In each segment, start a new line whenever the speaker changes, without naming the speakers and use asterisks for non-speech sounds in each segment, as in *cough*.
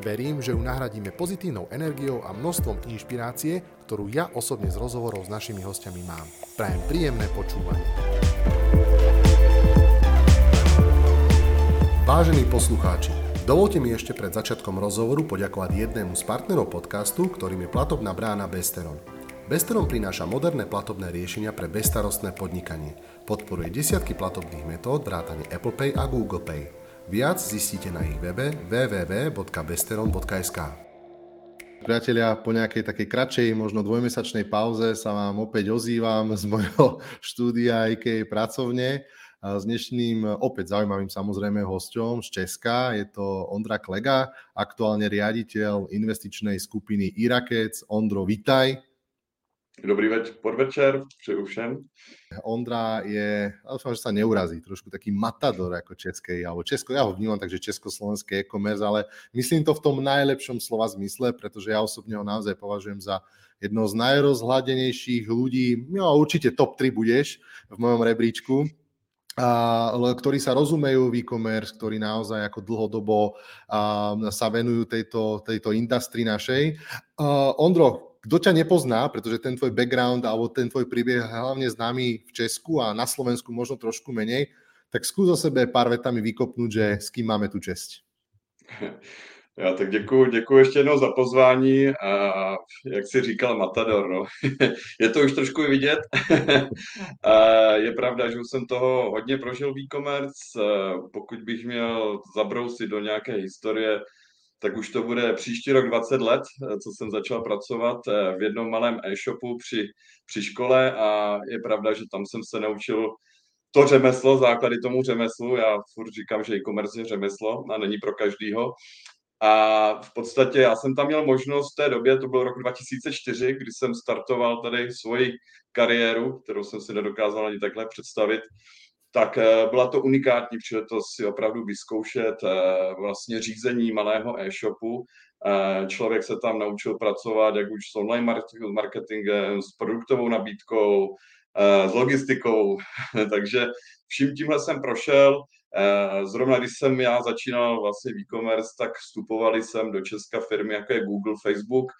Verím, že ju nahradíme pozitívnou energiou a množstvom inšpirácie, ktorú ja osobne z rozhovorov s našimi hostiami mám. Prajem príjemné počúvanie. Vážení poslucháči, dovolte mi ešte pred začiatkom rozhovoru poďakovať jednému z partnerov podcastu, ktorým je platobná brána Besteron. Besteron prináša moderné platobné riešenia pre bezstarostné podnikanie. Podporuje desiatky platobných metód vrátane Apple Pay a Google Pay. Viac zistíte na ich webe www.besteron.sk. Priatelia, po nejakej takej kratšej, možno dvojmesačnej pauze sa vám opäť ozývam z mojho *laughs* štúdia IK pracovne s dnešným opäť zaujímavým samozrejme hosťom z Česka. Je to Ondra Klega, aktuálne riaditeľ investičnej skupiny Irakec. Ondro, vitaj.
Dobrý več, podvečer, přeju všem.
Ondra je, dúfam, že sa neurazí, trošku taký matador ako českej, alebo česko, ja ho vnímam takže československý e-commerce, ale myslím to v tom najlepšom slova zmysle, pretože ja osobne ho naozaj považujem za jedno z najrozhladenejších ľudí, no určite top 3 budeš v mojom rebríčku, a, ktorí sa rozumejú v e-commerce, ktorí naozaj ako dlhodobo a, sa venujú tejto, tejto industrii našej. A, Ondro, kto ťa nepozná, pretože ten tvoj background alebo ten tvoj príbeh hlavne známy v Česku a na Slovensku možno trošku menej, tak skús o sebe pár vetami vykopnúť, že s kým máme tu čest. *laughs*
Já tak děkuji, děkuji ještě jednou za pozvání a jak si říkal Matador, no. *laughs* je to už trošku vidět. *laughs* a je pravda, že už jsem toho hodně prožil v e-commerce. Pokud bych měl zabrousit do nějaké historie, tak už to bude příští rok 20 let, eh, co jsem začal pracovat eh, v jednom malém e-shopu při, při škole a je pravda, že tam jsem se naučil to řemeslo, základy tomu řemeslu. Já furt říkám, že e-commerce je řemeslo a není pro každýho. A v podstatě já jsem tam měl možnost v té době, to byl rok 2004, kdy jsem startoval tady svoji kariéru, kterou jsem si nedokázal ani takhle představit, tak eh, byla to unikátní příležitost si opravdu vyzkoušet eh, vlastně řízení malého e-shopu. Eh, člověk se tam naučil pracovat jak už s online marketingem, s produktovou nabídkou, s logistikou, *laughs* takže vším tímhle jsem prošel. Zrovna když jsem já začínal vlastně e-commerce, tak vstupovali jsem do Česka firmy, jako je Google, Facebook,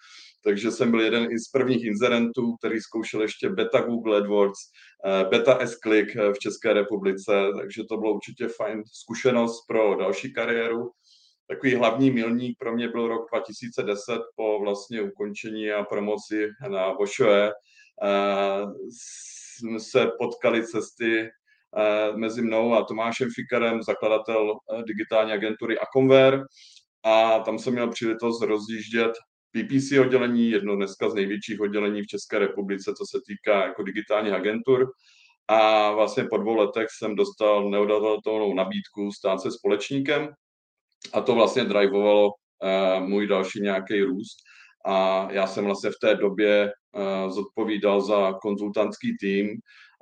takže jsem byl jeden z prvních inzerentů, který zkoušel ještě beta Google AdWords, eh, beta S-Click eh, v České republice, takže to bylo určitě fajn zkušenost pro další kariéru. Takový hlavní milník pro mě byl rok 2010 po vlastně ukončení a promoci na Vošoe. Eh, jsme se potkali cesty mezi mnou a Tomášem Fikarem, zakladatel digitální agentury Aconver. A tam jsem měl příležitost rozjíždět PPC oddělení, jedno dneska z největších oddělení v České republice, co se týká jako digitálních agentur. A vlastně po dvou letech jsem dostal neodhadatelnou nabídku stát se společníkem a to vlastně drivovalo uh, můj další nějaký růst. A já jsem vlastně v té době uh, zodpovídal za konzultantský tým,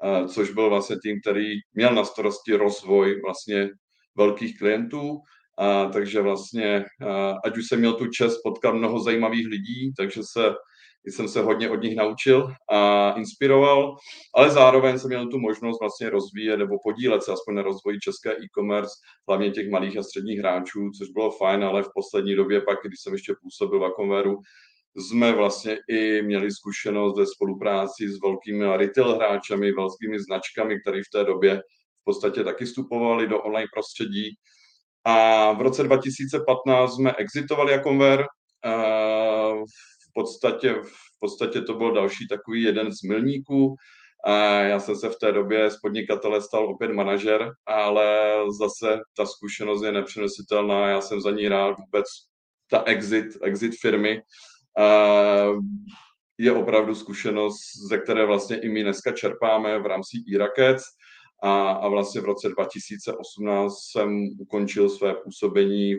uh, což byl vlastně tým, který měl na starosti rozvoj vlastně velkých klientů a, takže vlastně, a, ať už jsem měl tu čest potkat mnoho zajímavých lidí, takže se, jsem se hodně od nich naučil a inspiroval, ale zároveň jsem měl tu možnost vlastně rozvíjet nebo podílet se aspoň na rozvoji české e-commerce, hlavně těch malých a středních hráčů, což bylo fajn, ale v poslední době pak, když jsem ještě působil v Akonveru, jsme vlastně i měli zkušenost ve spolupráci s velkými retail hráčami, velkými značkami, které v té době v podstatě taky vstupovali do online prostředí a v roce 2015 jsme exitovali jako Conver. V podstatě, v podstatě to byl další takový jeden z milníků. Já jsem se v té době z podnikatele stal opět manažer, ale zase ta zkušenost je nepřenositelná. Já jsem za ní rád vůbec ta exit, exit firmy je opravdu zkušenost, ze které vlastně i my dneska čerpáme v rámci e a, a vlastně v roce 2018 jsem ukončil své působení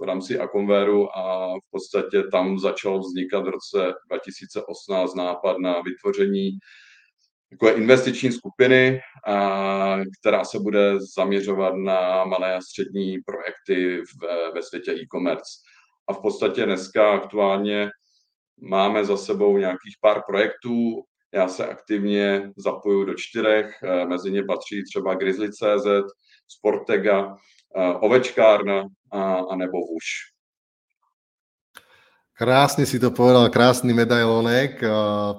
v rámci Akonveru a v podstatě tam začal vznikat v roce 2018 nápad na vytvoření takové investiční skupiny, a, která se bude zaměřovat na malé a střední projekty v, ve světě e-commerce. A v podstatě dneska aktuálně máme za sebou nějakých pár projektů. Já se aktivně zapoju do čtyřech, eh, mezi ně patří třeba Grizzly.cz, Sportega, eh, Ovečkárna a, a nebo Vuš.
Krásne si to povedal, krásny medailónek.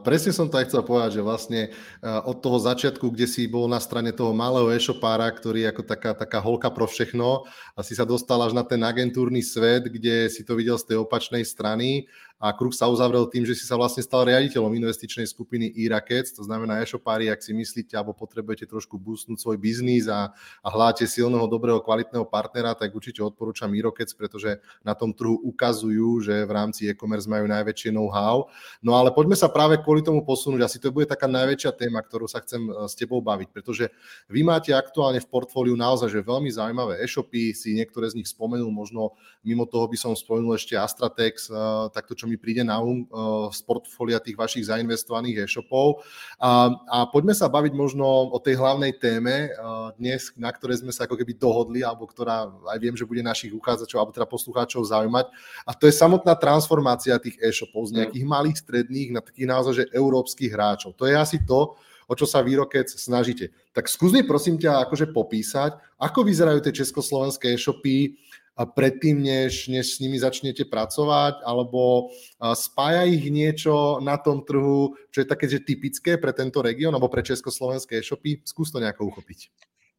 Presne som to aj chcel povedať, že vlastne od toho začiatku, kde si bol na strane toho malého e-shopára, ktorý je ako taká, taká holka pro všechno a si sa dostal až na ten agentúrny svet, kde si to videl z tej opačnej strany a kruh sa uzavrel tým, že si sa vlastne stal riaditeľom investičnej skupiny e-Rackets, to znamená e-shopári, ak si myslíte alebo potrebujete trošku boostnúť svoj biznis a, a hľadáte silného, dobrého, kvalitného partnera, tak určite odporúčam e-Rockets, pretože na tom trhu ukazujú, že v rámci e-commerce majú najväčšie know-how. No ale poďme sa práve kvôli tomu posunúť. Asi to bude taká najväčšia téma, ktorú sa chcem e, s tebou baviť, pretože vy máte aktuálne v portfóliu naozaj že veľmi zaujímavé e-shopy, si niektoré z nich spomenul, možno mimo toho by som spomenul ešte Astratex, e, takto čo mi príde na um uh, z portfólia tých vašich zainvestovaných e-shopov. A, a poďme sa baviť možno o tej hlavnej téme uh, dnes, na ktorej sme sa ako keby dohodli, alebo ktorá aj viem, že bude našich uchádzačov, alebo teda poslucháčov zaujímať. A to je samotná transformácia tých e-shopov z nejakých malých stredných na takých naozaj že európskych hráčov. To je asi to, o čo sa výrokec snažíte. Tak skús mi prosím ťa akože popísať, ako vyzerajú tie československé e-shopy, predtým, než, než s nimi začnete pracovať, alebo spája ich niečo na tom trhu, čo je také, že typické pre tento region, alebo pre československé e-shopy? Skús to nejako uchopiť.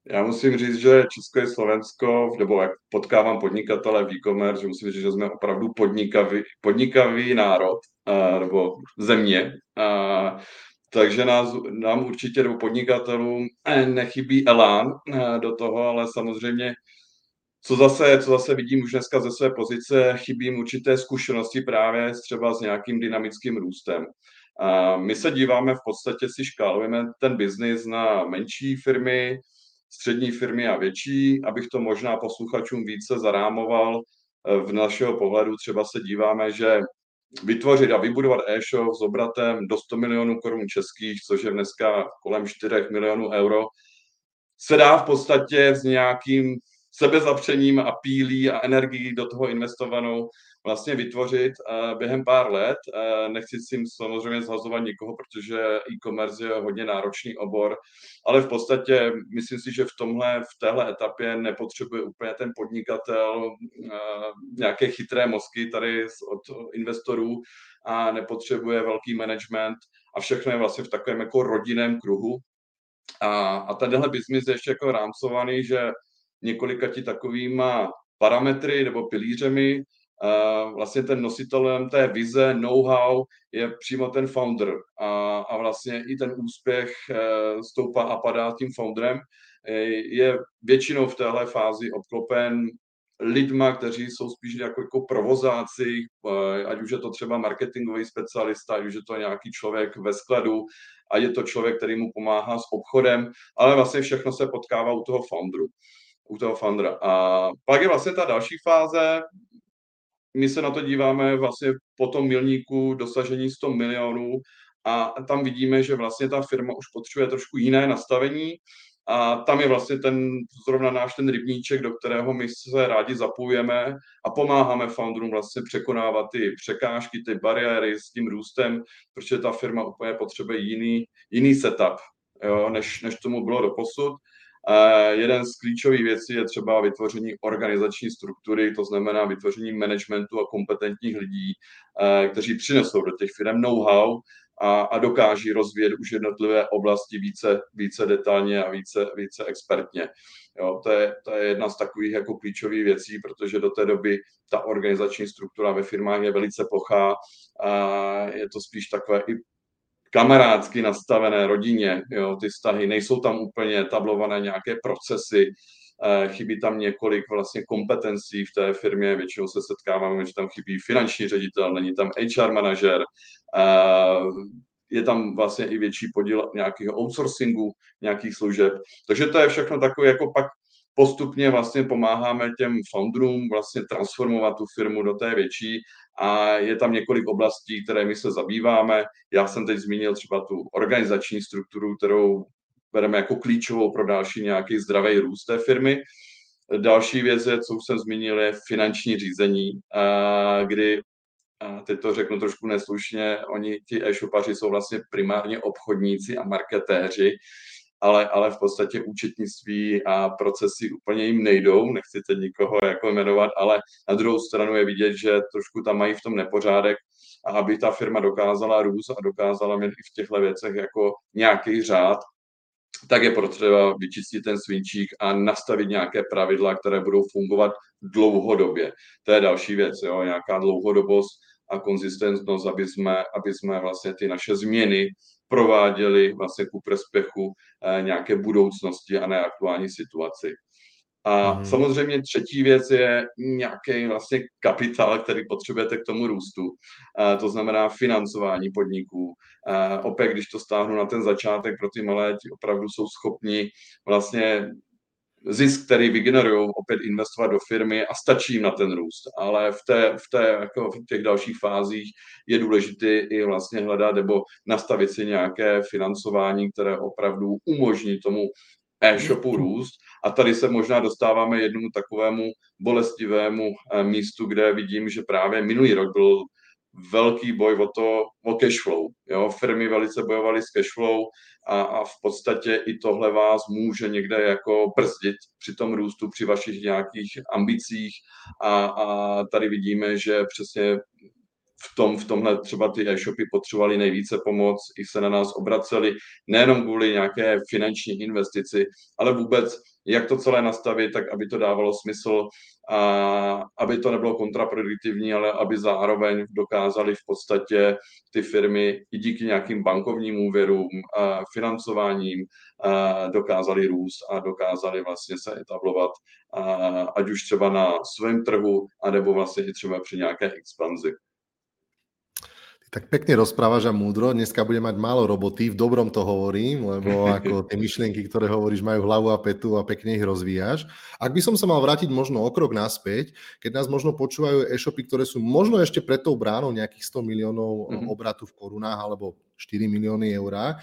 Já musím říct, že Česko je Slovensko, nebo jak potkávám podnikatele v e-commerce, že musím říct, že jsme opravdu podnikavý, podnikavý národ, nebo země. takže nás, nám určitě, nebo podnikatelům, eh, nechybí elán eh, do toho, ale samozřejmě co zase, co zase vidím už dneska ze své pozice, chybím určité zkušenosti právě třeba s nějakým dynamickým růstem. A my se díváme v podstatě, si škálujeme ten biznis na menší firmy, střední firmy a větší, abych to možná posluchačům více zarámoval. V našeho pohledu třeba se díváme, že vytvořit a vybudovat e-shop s obratem do 100 milionů korun českých, což je dneska kolem 4 milionů euro, se dá v podstatě s nějakým sebezapřením a pílí a energií do toho investovanou vlastně vytvořit uh, během pár let. Uh, nechci s tím samozřejmě zhazovat nikoho, protože e-commerce je hodně náročný obor, ale v podstatě myslím si, že v tomhle, v téhle etapě nepotřebuje úplně ten podnikatel uh, nějaké chytré mozky tady od investorů a nepotřebuje velký management a všechno je vlastně v takovém jako rodinném kruhu. A, a tenhle biznis je ještě jako rámcovaný, že několika ti takovýma parametry nebo pilířemi. Vlastně ten nositelem té vize, know-how je přímo ten founder a, a vlastně i ten úspěch e, stoupá a padá tím founderem. E, je většinou v téhle fázi obklopen lidma, kteří jsou spíš jako, jako provozáci, e, ať už je to třeba marketingový specialista, ať už je to nějaký člověk ve skladu, a je to člověk, který mu pomáhá s obchodem, ale vlastně všechno se potkává u toho founderu u toho fundra. A pak je vlastně ta další fáze, my se na to díváme vlastně po tom milníku dosažení 100 milionů a tam vidíme, že vlastně ta firma už potřebuje trošku jiné nastavení a tam je vlastně ten zrovna náš ten rybníček, do kterého my se rádi zapojujeme a pomáháme founderům vlastně překonávat ty překážky, ty bariéry s tím růstem, protože ta firma úplně potřebuje jiný, jiný setup, jo, než, než tomu bylo do posud. Jeden z klíčových věcí je třeba vytvoření organizační struktury, to znamená vytvoření managementu a kompetentních lidí, eh, kteří přinesou do těch firm know-how a, a dokáží rozvíjet už jednotlivé oblasti více, více detailně a více, více expertně. Jo, to, je, to je jedna z takových jako klíčových věcí, protože do té doby ta organizační struktura ve firmách je velice plochá a je to spíš takové i kamarádsky nastavené rodině, jo, ty vztahy, nejsou tam úplně tablované nějaké procesy, eh, chybí tam několik vlastně kompetencí v té firmě, většinou se setkáváme, že tam chybí finanční ředitel, není tam HR manažer, eh, je tam vlastně i větší podíl nějakého outsourcingu, nějakých služeb. Takže to je všechno takové, jako pak postupně vlastně pomáháme těm founderům vlastně transformovat tu firmu do té větší a je tam několik oblastí, které my se zabýváme. Já jsem teď zmínil třeba tu organizační strukturu, kterou bereme jako klíčovou pro další nějaký zdravý růst té firmy. Další věc, je, co už jsem zmínil, je finanční řízení, kdy teď to řeknu trošku neslušně, oni, ti e-shopaři jsou vlastně primárně obchodníci a marketéři, ale, ale v podstatě účetnictví a procesy úplně jim nejdou, nechci teď nikoho jako jmenovat, ale na druhou stranu je vidět, že trošku tam mají v tom nepořádek a aby ta firma dokázala růst a dokázala mít i v těchto věcech jako nějaký řád, tak je potřeba vyčistit ten svinčík a nastavit nějaké pravidla, které budou fungovat dlouhodobě. To je další věc, jo, nějaká dlouhodobost a konzistentnost, aby jsme, aby jsme vlastně ty naše změny prováděli vlastně ku prospěchu eh, nějaké budoucnosti a ne aktuální situaci. A mm. samozřejmě třetí věc je nějaký vlastně kapitál, který potřebujete k tomu růstu. A to znamená financování podniků. A opět, když to stáhnu na ten začátek pro ty malé, ti opravdu jsou schopni vlastně zisk, který vygenerují, opět investovat do firmy a stačí jim na ten růst. Ale v, té, v, té, jako v těch dalších fázích je důležité i vlastně hledat nebo nastavit si nějaké financování, které opravdu umožní tomu e-shopu růst. A tady se možná dostáváme jednomu takovému bolestivému eh, místu, kde vidím, že právě minulý rok byl velký boj o to, o cash flow. Jo? Firmy velice bojovaly s cash flow a, a v podstatě i tohle vás může někde jako brzdit při tom růstu, při vašich nějakých ambicích a, a tady vidíme, že přesně v, tom, v tomhle třeba ty e-shopy potřebovali nejvíce pomoc, i se na nás obraceli, nejenom kvůli nějaké finanční investici, ale vůbec jak to celé nastavit, tak aby to dávalo smysl, a aby to nebylo kontraproduktivní, ale aby zároveň dokázali v podstatě ty firmy i díky nějakým bankovním úvěrům, financováním dokázali růst a dokázali vlastně se etablovat, ať už třeba na svém trhu, anebo vlastně i třeba při nějaké expanzi.
Tak pekne rozprávaš a múdro. Dneska bude mať málo roboty, v dobrom to hovorím, lebo *laughs* ako tie myšlienky, ktoré hovoríš, majú hlavu a petu a pekne ich rozvíjaš. Ak by som sa mal vrátiť možno o krok naspäť, keď nás možno počúvajú e-shopy, ktoré sú možno ešte pred tou bránou nejakých 100 miliónov mm-hmm. obratu v korunách alebo 4 milióny eur.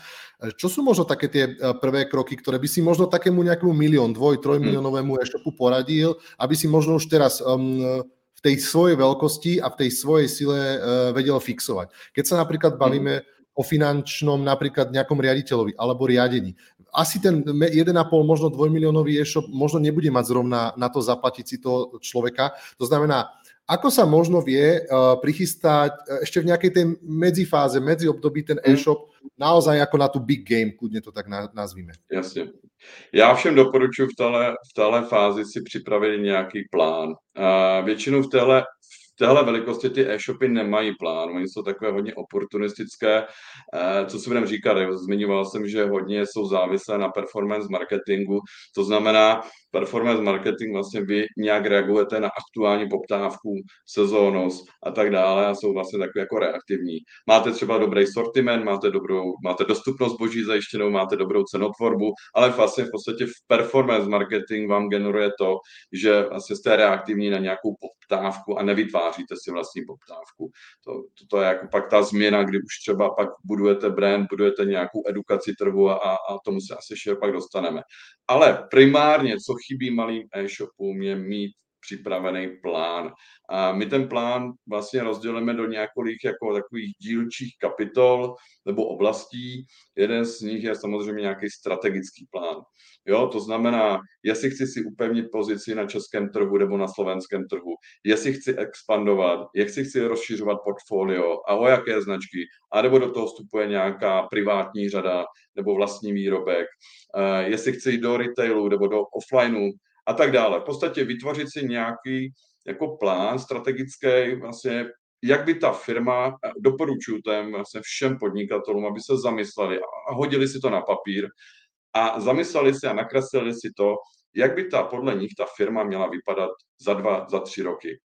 Čo sú možno také tie e, prvé kroky, ktoré by si možno takému nejakému milión, dvoj, troj miliónovému e-shopu poradil, aby si možno už teraz um, v tej svojej veľkosti a v tej svojej sile uh, vedel fixovať. Keď sa napríklad bavíme o finančnom napríklad nejakom riaditeľovi alebo riadení. Asi ten 1,5, možno 2 miliónový e-shop možno nebude mať zrovna na to zaplatiť si toho človeka. To znamená, ako sa možno vie uh, prichystať uh, ešte v nejakej tej medzifáze, medziobdobí ten mhm. e-shop naozaj ako na tu big game, kudně to tak nazvíme.
Jasně. Já všem doporučuji v téhle, v téhle fázi si připravit nějaký plán. A většinou v téhle, v téhle velikosti ty e-shopy nemají plán, oni jsou takové hodně oportunistické. Co si budeme říkat, zmiňoval jsem, že hodně jsou závislé na performance marketingu, to znamená, performance marketing vlastně vy nějak reagujete na aktuální poptávku, sezónnost a tak dále a jsou vlastně takové jako reaktivní. Máte třeba dobrý sortiment, máte, dobrou, máte dostupnost boží zajištěnou, máte dobrou cenotvorbu, ale vlastně v podstatě v performance marketing vám generuje to, že vlastně jste reaktivní na nějakou poptávku a nevytváříte si vlastní poptávku. To, to, to je jako pak ta změna, kdy už třeba pak budujete brand, budujete nějakou edukaci trhu a, a tomu se asi ještě pak dostaneme. Ale primárně, co chybí malým e-shopům, je mít připravený plán. A my ten plán vlastně rozdělíme do několik jako takových dílčích kapitol nebo oblastí. Jeden z nich je samozřejmě nějaký strategický plán. Jo, to znamená, jestli chci si upevnit pozici na českém trhu nebo na slovenském trhu, jestli chci expandovat, jestli chci rozšiřovat portfolio a o jaké značky, anebo do toho vstupuje nějaká privátní řada nebo vlastní výrobek, uh, jestli chci jít do retailu nebo do offlineu, a tak dále. V podstatě vytvořit si nějaký jako plán strategický, vlastně, jak by ta firma, doporučuju tém vlastně všem podnikatelům, aby se zamysleli a hodili si to na papír a zamysleli si a nakreslili si to, jak by ta podle nich ta firma měla vypadat za dva, za tři roky.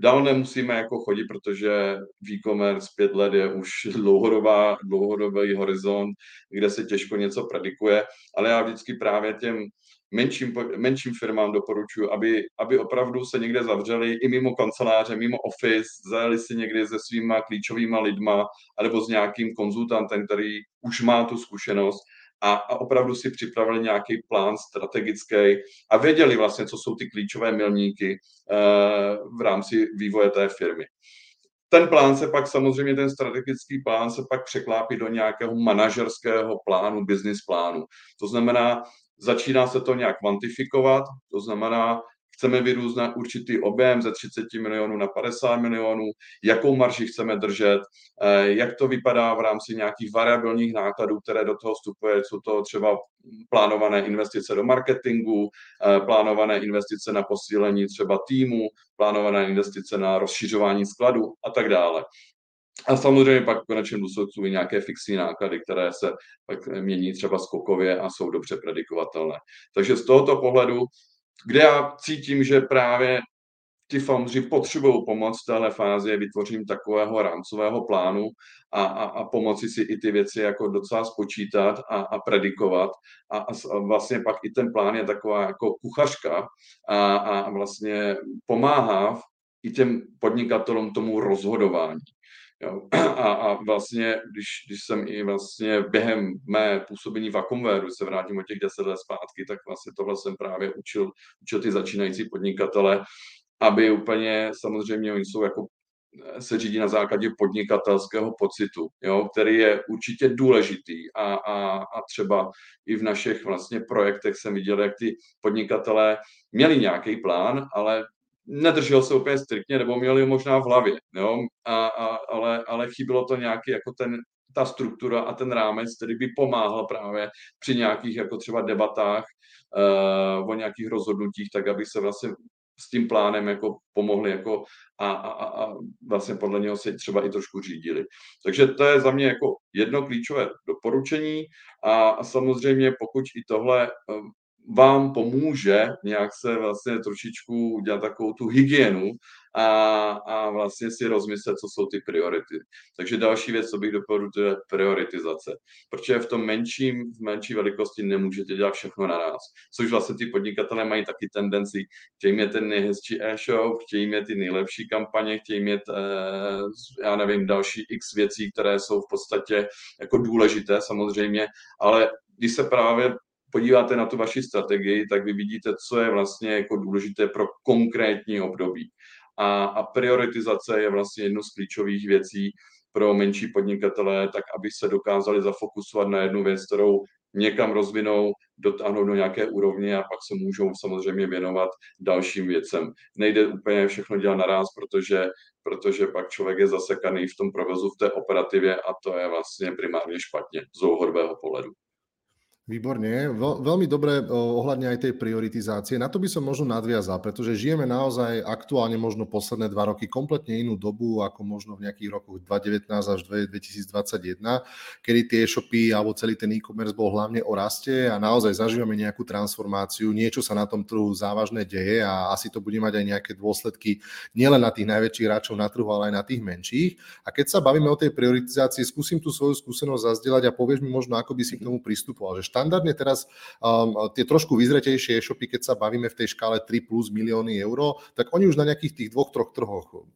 Dál nemusíme jako chodit, protože e-commerce pět let je už dlouhodobá, dlouhodobý horizont, kde se těžko něco predikuje, ale já vždycky právě těm menším, menším firmám doporučuji, aby, aby opravdu se někde zavřeli i mimo kanceláře, mimo office, zajeli si někdy se svýma klíčovýma lidma, alebo s nějakým konzultantem, který už má tu zkušenost a, a opravdu si připravili nějaký plán strategický a věděli vlastně, co jsou ty klíčové milníky uh, v rámci vývoje té firmy. Ten plán se pak samozřejmě, ten strategický plán se pak překlápí do nějakého manažerského plánu, business plánu. To znamená, začíná se to nějak kvantifikovat, to znamená, chceme vyrůznat určitý objem ze 30 milionů na 50 milionů, jakou marži chceme držet, eh, jak to vypadá v rámci nějakých variabilních nákladů, které do toho vstupuje, jsou to třeba plánované investice do marketingu, eh, plánované investice na posílení třeba týmu, plánované investice na rozšiřování skladu a tak dále. A samozřejmě pak v konečném důsledku i nějaké fixní náklady, které se pak mění třeba skokově a jsou dobře predikovatelné. Takže z tohoto pohledu kde já cítím, že právě ti foundři potřebují pomoc v téhle fázi vytvořím takového rámcového plánu a, a, a pomoci si i ty věci jako docela spočítat a, a predikovat. A, a vlastně pak i ten plán je taková jako kuchařka a, a vlastně pomáhá i těm podnikatelům tomu rozhodování. Jo. *clears throat* A, a vlastně, když, když jsem i vlastně během mé působení v Akomvéru, se vrátím o těch deset let zpátky, tak vlastně tohle jsem právě učil, učil ty začínající podnikatele, aby úplně, samozřejmě oni jsou jako se řídí na základě podnikatelského pocitu, jo, který je určitě důležitý a, a, a třeba i v našich vlastně projektech jsem viděl, jak ty podnikatelé měli nějaký plán, ale nedržel se úplně striktně, nebo měl je možná v hlavě, jo? A, a, ale, ale chybilo to nějaký jako ten, ta struktura a ten rámec, který by pomáhal právě při nějakých jako třeba debatách uh, o nějakých rozhodnutích, tak aby se vlastně s tím plánem jako pomohli jako a, a, a vlastně podle něho se třeba i trošku řídili. Takže to je za mě jako jedno klíčové doporučení a, a samozřejmě pokud i tohle eh, vám pomůže nějak se vlastně trošičku udělat takovou tu hygienu a, a vlastně si rozmyslet, co jsou ty priority. Takže další věc, co bych doporučil, je prioritizace. Protože v tom menším, v menší velikosti nemůžete dělat všechno naraz. Což vlastně ty podnikatelé mají taky tendenci, chtějí mít ten nejhezčí e-shop, chtějí mít ty nejlepší kampaně, chtějí mít, eh, já nevím, další x věcí, které jsou v podstatě jako důležité samozřejmě, ale když se právě podíváte na tu vaši strategii, tak vy vidíte, co je vlastně jako důležité pro konkrétní období. A, a prioritizace je vlastně jedno z klíčových věcí pro menší podnikatele, tak aby se dokázali zafokusovat na jednu věc, kterou někam rozvinou, dotáhnout do nějaké úrovně a pak se můžou samozřejmě věnovat dalším věcem. Nejde úplně všechno dělat naraz, protože, protože pak člověk je zasekaný v tom provozu, v té operativě a to je vlastně primárně špatně z dlouhodobého pohledu.
Výborne, Veľ, veľmi dobre ohľadne aj tej prioritizácie. Na to by som možno nadviazal, pretože žijeme naozaj aktuálne možno posledné dva roky kompletne inú dobu, ako možno v nejakých rokoch 2019 až 2021, kedy tie e-shopy alebo celý ten e-commerce bol hlavne o raste a naozaj zažívame nejakú transformáciu, niečo sa na tom trhu závažné deje a asi to bude mať aj nejaké dôsledky nielen na tých najväčších hráčov na trhu, ale aj na tých menších. A keď sa bavíme o tej prioritizácii, skúsim tú svoju skúsenosť zazdieľať a povieš mi možno, ako by si k tomu pristupoval. Že štandardne teraz um, tie trošku vyzretejšie e-shopy, keď sa bavíme v tej škále 3 plus milióny eur, tak oni už na nejakých tých dvoch, troch trhoch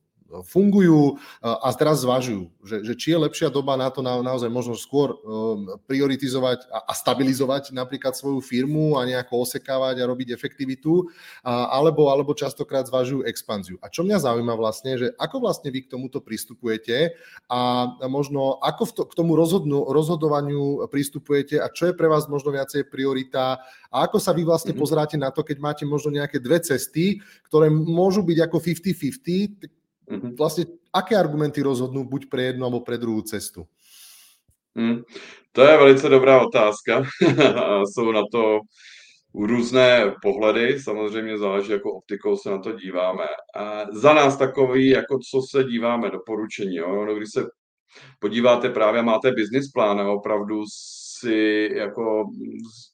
fungujú a teraz zvažujú, že, že či je lepšia doba na to na, naozaj možno skôr um, prioritizovať a, a stabilizovať napríklad svoju firmu a nejako osekávať a robiť efektivitu, a, alebo, alebo častokrát zvažujú expanziu. A čo mňa zaujíma vlastne, že ako vlastne vy k tomuto pristupujete a možno ako v to, k tomu rozhodnu, rozhodovaniu pristupujete a čo je pre vás možno viacej priorita a ako sa vy vlastne mm-hmm. pozeráte na to, keď máte možno nejaké dve cesty, ktoré môžu byť ako 50-50, Mm-hmm. Vlastne aké argumenty rozhodnú buď pre jednu alebo pre druhou cestu?
Mm, to je velice dobrá otázka. *laughs* Jsou na to různé pohledy, samozřejmě záleží, jako optikou se na to díváme. A za nás takový, jako co se díváme, doporučení. Jo? No, když se podíváte právě, máte business plán a opravdu si jako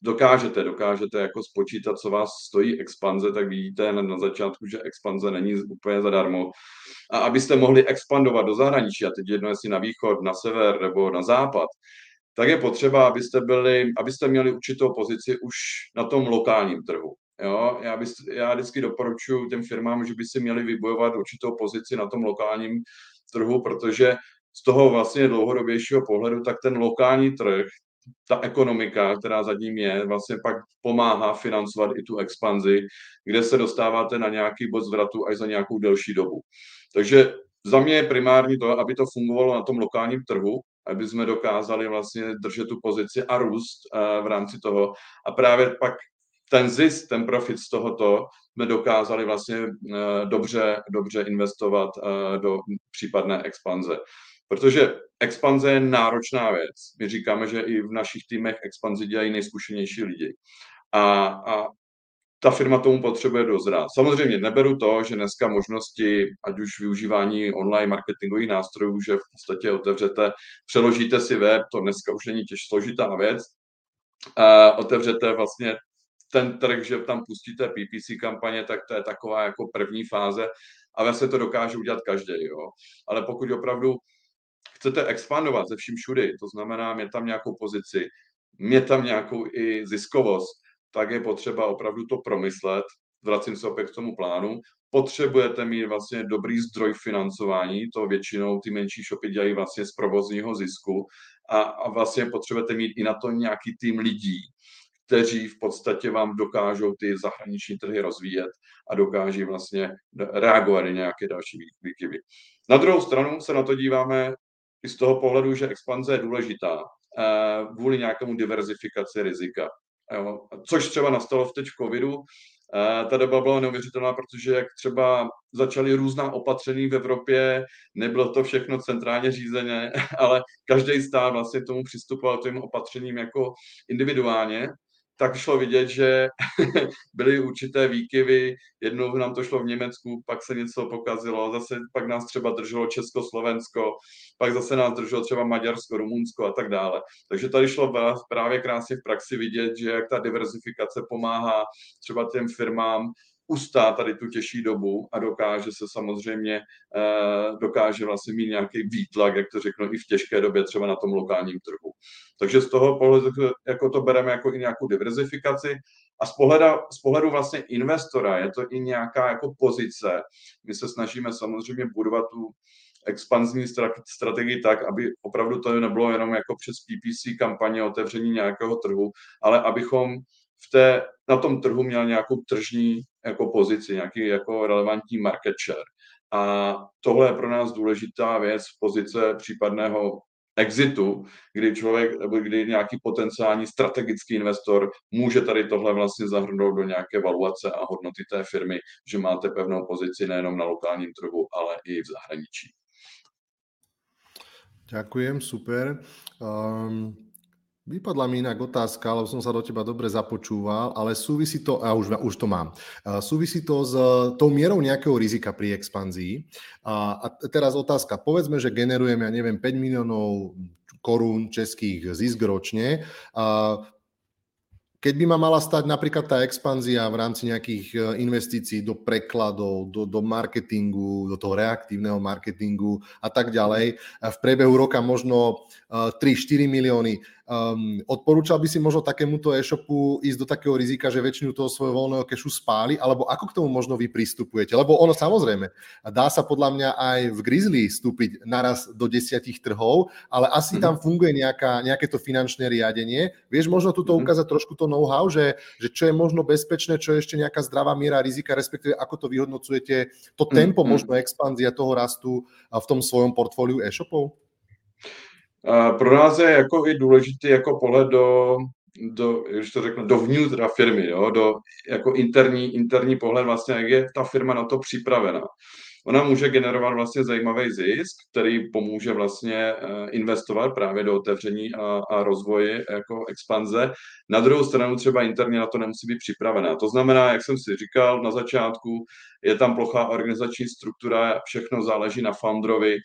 dokážete, dokážete jako spočítat, co vás stojí expanze, tak vidíte na, na začátku, že expanze není úplně zadarmo. A abyste mohli expandovat do zahraničí, a teď jedno jestli na východ, na sever nebo na západ, tak je potřeba, abyste, byli, abyste měli určitou pozici už na tom lokálním trhu. Jo, já, bys, já vždycky doporučuji těm firmám, že by si měli vybojovat určitou pozici na tom lokálním trhu, protože z toho vlastně dlouhodobějšího pohledu, tak ten lokální trh, ta ekonomika, která za ním je, vlastně pak pomáhá financovat i tu expanzi, kde se dostáváte na nějaký bod zvratu až za nějakou delší dobu. Takže za mě je primární to, aby to fungovalo na tom lokálním trhu, aby jsme dokázali vlastně držet tu pozici a růst eh, v rámci toho. A právě pak ten zisk, ten profit z tohoto jsme dokázali vlastně eh, dobře, dobře investovat eh, do případné expanze. Protože expanze je náročná věc. My říkáme, že i v našich týmech expanzi dělají nejzkušenější lidi. A, a ta firma tomu potřebuje dozrát. Samozřejmě neberu to, že dneska možnosti, ať už využívání online marketingových nástrojů, že v podstatě otevřete, přeložíte si web, to dneska už není těž složitá věc, a otevřete vlastně ten trh, že tam pustíte PPC kampaně, tak to je taková jako první fáze a vlastně to dokáže udělat každý. Jo. Ale pokud opravdu chcete expandovat ze vším všudy, to znamená mít tam nějakou pozici, mít tam nějakou i ziskovost, tak je potřeba opravdu to promyslet, vracím se opět k tomu plánu, potřebujete mít vlastně dobrý zdroj financování, to většinou ty menší shopy dělají vlastně z provozního zisku a, a vlastně potřebujete mít i na to nějaký tým lidí, kteří v podstatě vám dokážou ty zahraniční trhy rozvíjet a dokáží vlastně reagovat na nějaké další výkyvy. Na druhou stranu se na to díváme i z toho pohledu, že expanze je důležitá eh, kvůli nějakému diverzifikaci rizika. Což třeba nastalo v teď v covidu. Eh, ta doba byla neuvěřitelná, protože jak třeba začaly různá opatření v Evropě, nebylo to všechno centrálně řízené, *laughs* ale každý stát vlastně tomu přistupoval tím opatřením jako individuálně tak šlo vidět, že *laughs* byly určité výkyvy. Jednou nám to šlo v Německu, pak se něco pokazilo, zase pak nás třeba drželo Česko-Slovensko, pak zase nás drželo třeba Maďarsko, Rumunsko a tak dále. Takže tady šlo právě krásně v praxi vidět, že jak ta diverzifikace pomáhá třeba těm firmám ustát tady tu těžší dobu a dokáže se samozřejmě, eh, dokáže vlastně mít nějaký výtlak, jak to řeknu, i v těžké době třeba na tom lokálním trhu. Takže z toho pohledu jako to bereme jako i nějakou diverzifikaci a z pohledu, z pohledu vlastně investora je to i nějaká jako pozice. My se snažíme samozřejmě budovat tu expanzní strategii tak, aby opravdu to nebylo jenom jako přes PPC kampaně otevření nějakého trhu, ale abychom v té, na tom trhu měl nějakou tržní jako pozici, nějaký jako relevantní market share. A tohle je pro nás důležitá věc v pozice případného exitu, kdy člověk, nebo kdy nějaký potenciální strategický investor může tady tohle vlastně zahrnout do nějaké valuace a hodnoty té firmy, že máte pevnou pozici nejenom na lokálním trhu, ale i v zahraničí.
Ďakujem, super. Um, Vypadla mi inak otázka, lebo som sa do teba dobre započúval, ale súvisí to, a už, už to mám, súvisí to s tou mierou nejakého rizika pri expanzii. A, a teraz otázka, povedzme, že generujeme, ja neviem, 5 miliónov korún českých zisk ročne. A keď by ma mala stať napríklad tá expanzia v rámci nejakých e, investícií do prekladov, do, do marketingu, do toho reaktívneho marketingu a tak ďalej, v priebehu roka možno 3-4 e, milióny, Um, odporúčal by si možno takémuto e-shopu ísť do takého rizika, že väčšinu toho svojho voľného kešu spáli, alebo ako k tomu možno vy pristupujete? Lebo ono samozrejme, dá sa podľa mňa aj v Grizzly vstúpiť naraz do desiatich trhov, ale asi mm-hmm. tam funguje nejaká, nejaké to finančné riadenie. Vieš možno tuto mm-hmm. ukázať trošku to know-how, že, že čo je možno bezpečné, čo je ešte nejaká zdravá miera rizika, respektíve ako to vyhodnocujete, to tempo mm-hmm. možno expanzia toho rastu v tom svojom portfóliu e-shopov?
Pro nás je jako i důležitý jako pohled do, do, když to řeknu, dovnitř firmy, jo, do jako interní, interní pohled vlastně, jak je ta firma na to připravena. Ona může generovat vlastně zajímavý zisk, který pomůže vlastně eh, investovat právě do otevření a, a rozvoje jako expanze. Na druhou stranu třeba interně na to nemusí být připravená. To znamená, jak jsem si říkal na začátku, je tam plochá organizační struktura, všechno záleží na founderovi,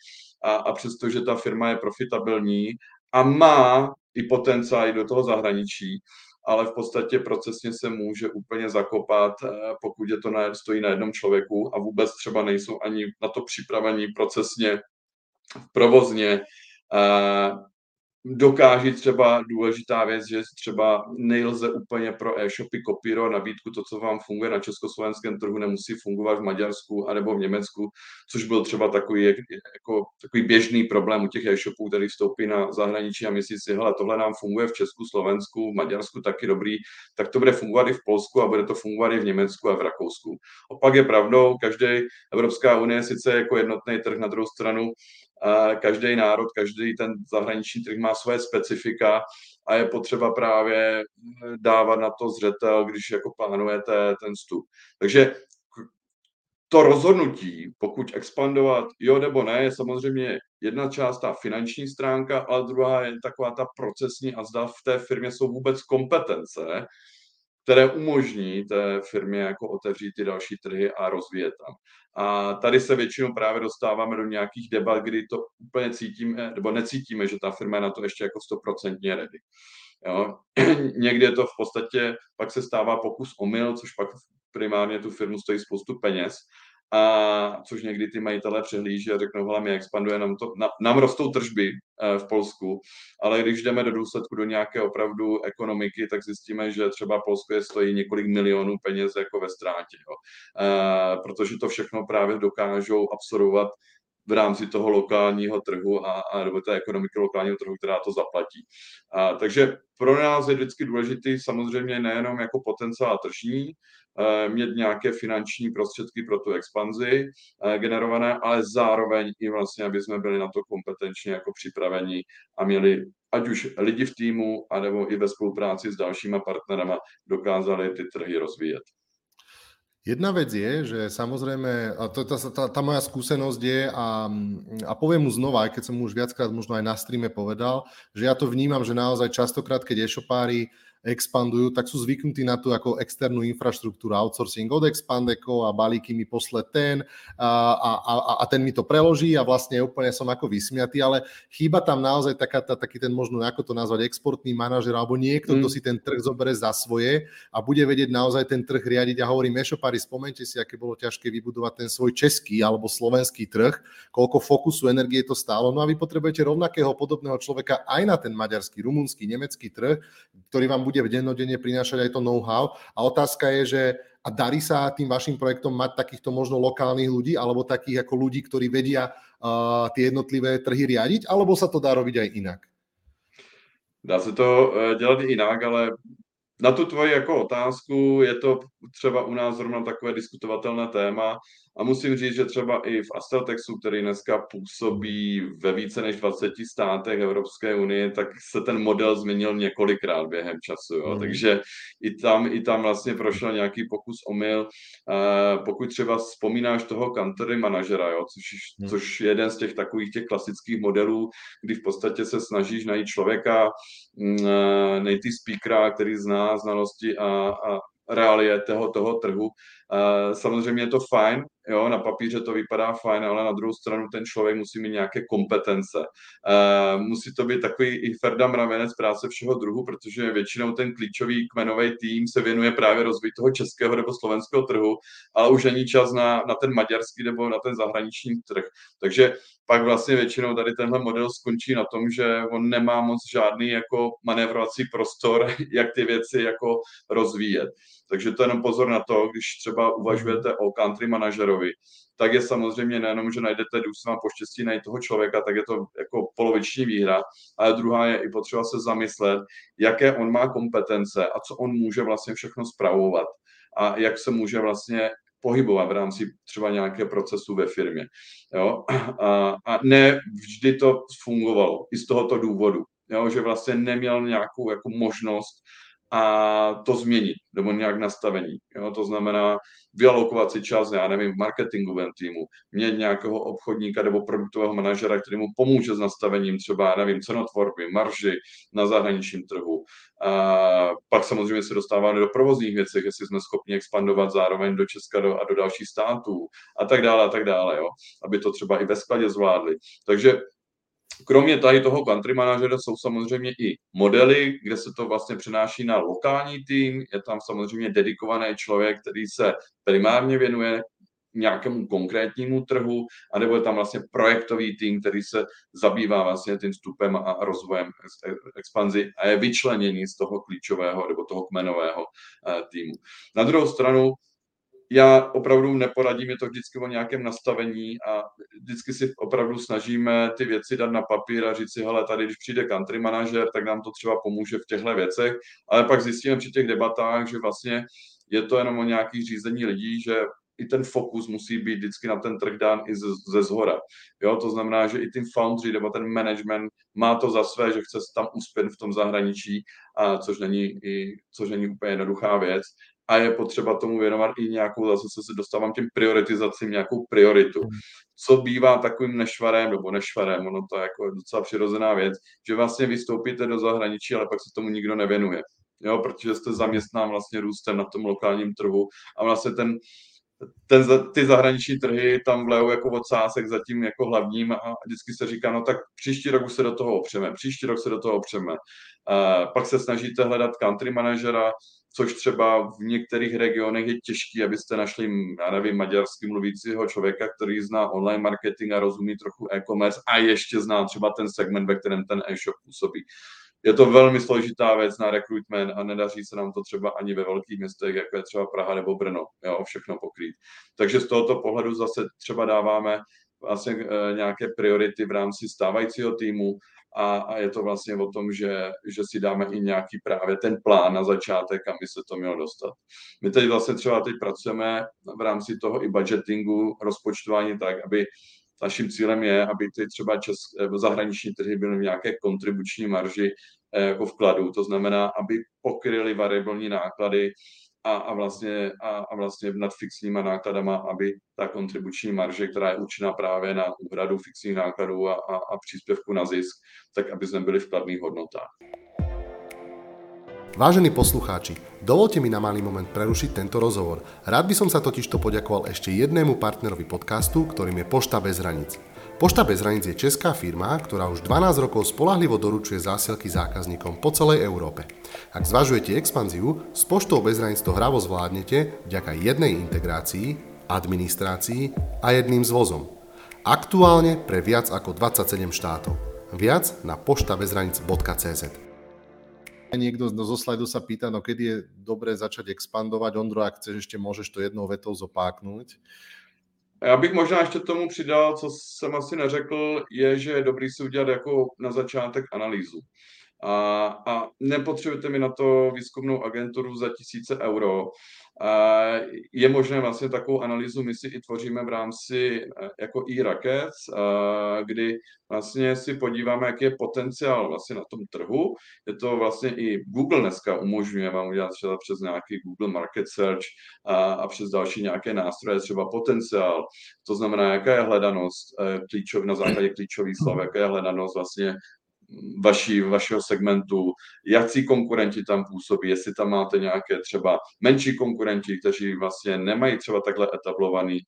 a, a přestože ta firma je profitabilní a má i potenciál i do toho zahraničí, ale v podstatě procesně se může úplně zakopat, eh, pokud je to na, stojí na jednom člověku a vůbec třeba nejsou ani na to připravení procesně, provozně. Dokáží třeba důležitá věc, že třeba nejlze úplně pro e-shopy kopírovat nabídku, to, co vám funguje na československém trhu, nemusí fungovat v Maďarsku anebo v Německu, což byl třeba takový, jako, takový běžný problém u těch e-shopů, který vstoupí na zahraničí a myslí si, hele, tohle nám funguje v Česku, Slovensku, v Maďarsku taky dobrý, tak to bude fungovat i v Polsku a bude to fungovat i v Německu a v Rakousku. Opak je pravdou, každý Evropská unie sice jako jednotný trh na druhou stranu každý národ, každý ten zahraniční trh má své specifika a je potřeba právě dávat na to zřetel, když jako plánujete ten vstup. Takže to rozhodnutí, pokud expandovat jo nebo ne, je samozřejmě jedna část ta finanční stránka, ale druhá je taková ta procesní a zda v té firmě jsou vůbec kompetence, které umožní té firmě jako otevřít ty další trhy a rozvíjet tam. A tady se většinou právě dostáváme do nějakých debat, kdy to úplně cítíme, nebo necítíme, že ta firma je na to ještě jako stoprocentně ready. Jo. *clears throat* Někdy je to v podstatě, pak se stává pokus omyl, což pak primárně tu firmu stojí spoustu peněz, a což někdy ty majitelé přehlíží a řeknou, hele, my expandujeme, nám, to, na, nám rostou tržby e, v Polsku, ale když jdeme do důsledku do nějaké opravdu ekonomiky, tak zjistíme, že třeba Polsko je stojí několik milionů peněz jako ve ztrátě, jo. E, protože to všechno právě dokážou absorbovat v rámci toho lokálního trhu a, a nebo té ekonomiky lokálního trhu, která to zaplatí. A, takže pro nás je vždycky důležitý samozřejmě nejenom jako potenciál tržní, Eh, mít nějaké finanční prostředky pro tu expanzi eh, generované, ale zároveň i vlastně, aby jsme byli na to kompetenčně jako připraveni a měli ať už lidi v týmu, anebo i ve spolupráci s dalšíma partnerama dokázali ty trhy rozvíjet.
Jedna vec je, že samozrejme, a to, tá, tá, tá moja skúsenosť je, a, a poviem mu znova, aj keď som mu už viackrát možno aj na streame povedal, že ja to vnímam, že naozaj častokrát, keď e-shopári expandujú, tak sú zvyknutí na tú ako externú infraštruktúru, outsourcing od Expandeko a balíky mi posle ten a, a, a ten mi to preloží a vlastne úplne som ako vysmiatý, ale chýba tam naozaj taká, tá, taký ten možno, ako to nazvať, exportný manažer alebo niekto, mm. kto si ten trh zobere za svoje a bude vedieť naozaj ten trh riadiť. A hovorím, Ešopári, spomente si, aké bolo ťažké vybudovať ten svoj český alebo slovenský trh, koľko fokusu, energie to stálo. No a vy potrebujete rovnakého podobného človeka aj na ten maďarský, rumunský, nemecký trh, ktorý vám bude bude dennodenne prinášať aj to know-how. A otázka je, že a darí sa tým vašim projektom mať takýchto možno lokálnych ľudí alebo takých ako ľudí, ktorí vedia uh, tie jednotlivé trhy riadiť, alebo sa to dá robiť aj inak?
Dá se to eh, dělat i jinak, ale na tu tvoji jako otázku je to třeba u nás zrovna takové diskutovatelné téma a musím říct, že třeba i v Asteltexu, který dneska působí ve více než 20 státech Evropské unie, tak se ten model změnil několikrát během času. Jo. Mm. Takže i tam, i tam vlastně prošel nějaký pokus omyl. Uh, pokud třeba vzpomínáš toho country manažera, jo, což, mm. což je jeden z těch takových těch klasických modelů, kdy v podstatě se snažíš najít člověka, uh, native speakera, který zná znalosti a, a reálie toho, toho trhu. Samozřejmě je to fajn, Jo, na papíře to vypadá fajn, ale na druhou stranu ten člověk musí mít nějaké kompetence. Musí to být takový i Ferda mravenec práce všeho druhu, protože většinou ten klíčový kmenový tým se věnuje právě rozvoji toho českého nebo slovenského trhu, ale už není čas na, na ten maďarský nebo na ten zahraniční trh. Takže pak vlastně většinou tady tenhle model skončí na tom, že on nemá moc žádný jako manévrovací prostor, *laughs* jak ty věci jako rozvíjet. Takže to jenom pozor na to, když třeba uvažujete o country manažerovi, tak je samozřejmě nejenom, že najdete, vám poštěstí najít toho člověka, tak je to jako poloviční výhra, ale druhá je i potřeba se zamyslet, jaké on má kompetence a co on může vlastně všechno zpravovat a jak se může vlastně pohybovat v rámci třeba nějaké procesu ve firmě. Jo? A, a ne vždy to fungovalo i z tohoto důvodu, jo? že vlastně neměl nějakou jako možnost a to změnit, nebo nějak nastavení. Jo? To znamená vyalokovat si čas, já nevím, v marketingovém týmu, mít nějakého obchodníka nebo produktového manažera, který mu pomůže s nastavením třeba, já nevím, cenotvorby, marži na zahraničním trhu. A pak samozřejmě se dostáváme do provozních věcí, jestli jsme schopni expandovat zároveň do Česka do, a do dalších států a tak dále a tak dále, jo? aby to třeba i ve skladě zvládli. Takže Kromě tady toho country manažera jsou samozřejmě i modely, kde se to vlastně přenáší na lokální tým. Je tam samozřejmě dedikovaný člověk, který se primárně věnuje nějakému konkrétnímu trhu, anebo je tam vlastně projektový tým, který se zabývá vlastně tím vstupem a rozvojem expanzi a je vyčleněný z toho klíčového nebo toho kmenového eh, týmu. Na druhou stranu já opravdu neporadím, je to vždycky o nějakém nastavení a vždycky si opravdu snažíme ty věci dát na papír a říct si, hele, tady když přijde country manažer, tak nám to třeba pomůže v těchto věcech, ale pak zjistíme při těch debatách, že vlastně je to jenom o nějakých řízení lidí, že i ten fokus musí být vždycky na ten trh dán i ze, ze zhora. Jo, to znamená, že i ten foundry nebo ten management má to za své, že chce tam uspět v tom zahraničí, a což, není, i, což není úplně jednoduchá věc a je potřeba tomu věnovat i nějakou, zase se dostávám těm prioritizacím, nějakou prioritu. Hmm. Co bývá takovým nešvarem, nebo nešvarem, ono to je jako docela přirozená věc, že vlastně vystoupíte do zahraničí, ale pak se tomu nikdo nevěnuje. Jo, protože jste zaměstnán vlastně růstem na tom lokálním trhu a vlastně ten, ten, ty zahraniční trhy tam vlejou jako odsásek za tím jako hlavním a vždycky se říká, no tak příští rok už se do toho opřeme, příští rok se do toho opřeme. Uh, pak se snažíte hledat country manažera, což třeba v některých regionech je těžké, abyste našli, já nevím, maďarsky mluvícího člověka, který zná online marketing a rozumí trochu e-commerce a ještě zná třeba ten segment, ve kterém ten e-shop působí. Je to velmi složitá věc na recruitment a nedaří se nám to třeba ani ve velkých městech, jako je třeba Praha nebo Brno, jo, všechno pokrýt. Takže z tohoto pohledu zase třeba dáváme vlastně e, nějaké priority v rámci stávajícího týmu a, a je to vlastně o tom, že, že si dáme i nějaký právě ten plán na začátek, kam by se to mělo dostat. My teď vlastně třeba teď pracujeme v rámci toho i budgetingu, rozpočtování tak, aby naším cílem je, aby ty třeba čes, eh, zahraniční trhy byly v nějaké kontribuční marži eh, jako vkladu. To znamená, aby pokryly variabilní náklady a, a, vlastně, a, a vlastně nad fixníma nákladama, aby ta kontribuční marže, která je určena právě na úhradu fixních nákladů a, a, a příspěvku na zisk, tak aby jsme byli v kladných hodnotách.
Vážení poslucháči, dovolte mi na malý moment prerušiť tento rozhovor. Rád by som sa totižto poďakoval ešte jednému partnerovi podcastu, ktorým je Pošta bez hraníc. Pošta bez hraníc je česká firma, ktorá už 12 rokov spolahlivo doručuje zásielky zákazníkom po celej Európe. Ak zvažujete expanziu, s Poštou bez hraníc to hravo zvládnete vďaka jednej integrácii, administrácii a jedným zvozom. Aktuálne pre viac ako 27 štátov. Viac na poštabezhranic.cz Niekto zo slajdu sa pýta, no kedy je dobré začať expandovať. Ondro, ak chceš, ešte môžeš to jednou vetou zopáknout.
Já bych možná ještě tomu přidal, co jsem asi neřekl, je, že je dobrý si udělat jako na začátek analýzu. A, a nepotřebujete mi na to výzkumnou agenturu za tisíce euro, je možné vlastně takovou analýzu my si i tvoříme v rámci eh, jako e-Rackets, kdy vlastně si podíváme, jaký je potenciál vlastně na tom trhu. Je to vlastně i Google dneska umožňuje vám udělat třeba přes nějaký Google Market Search a, a přes další nějaké nástroje třeba potenciál. To znamená, jaká je hledanost eh, klíčov, na základě klíčových slov, *clears throat* jaká je hledanost vlastně vaší, vašeho segmentu, jaký konkurenti tam působí, jestli tam máte nějaké třeba menší konkurenti, kteří vlastně nemají třeba takhle etablovaný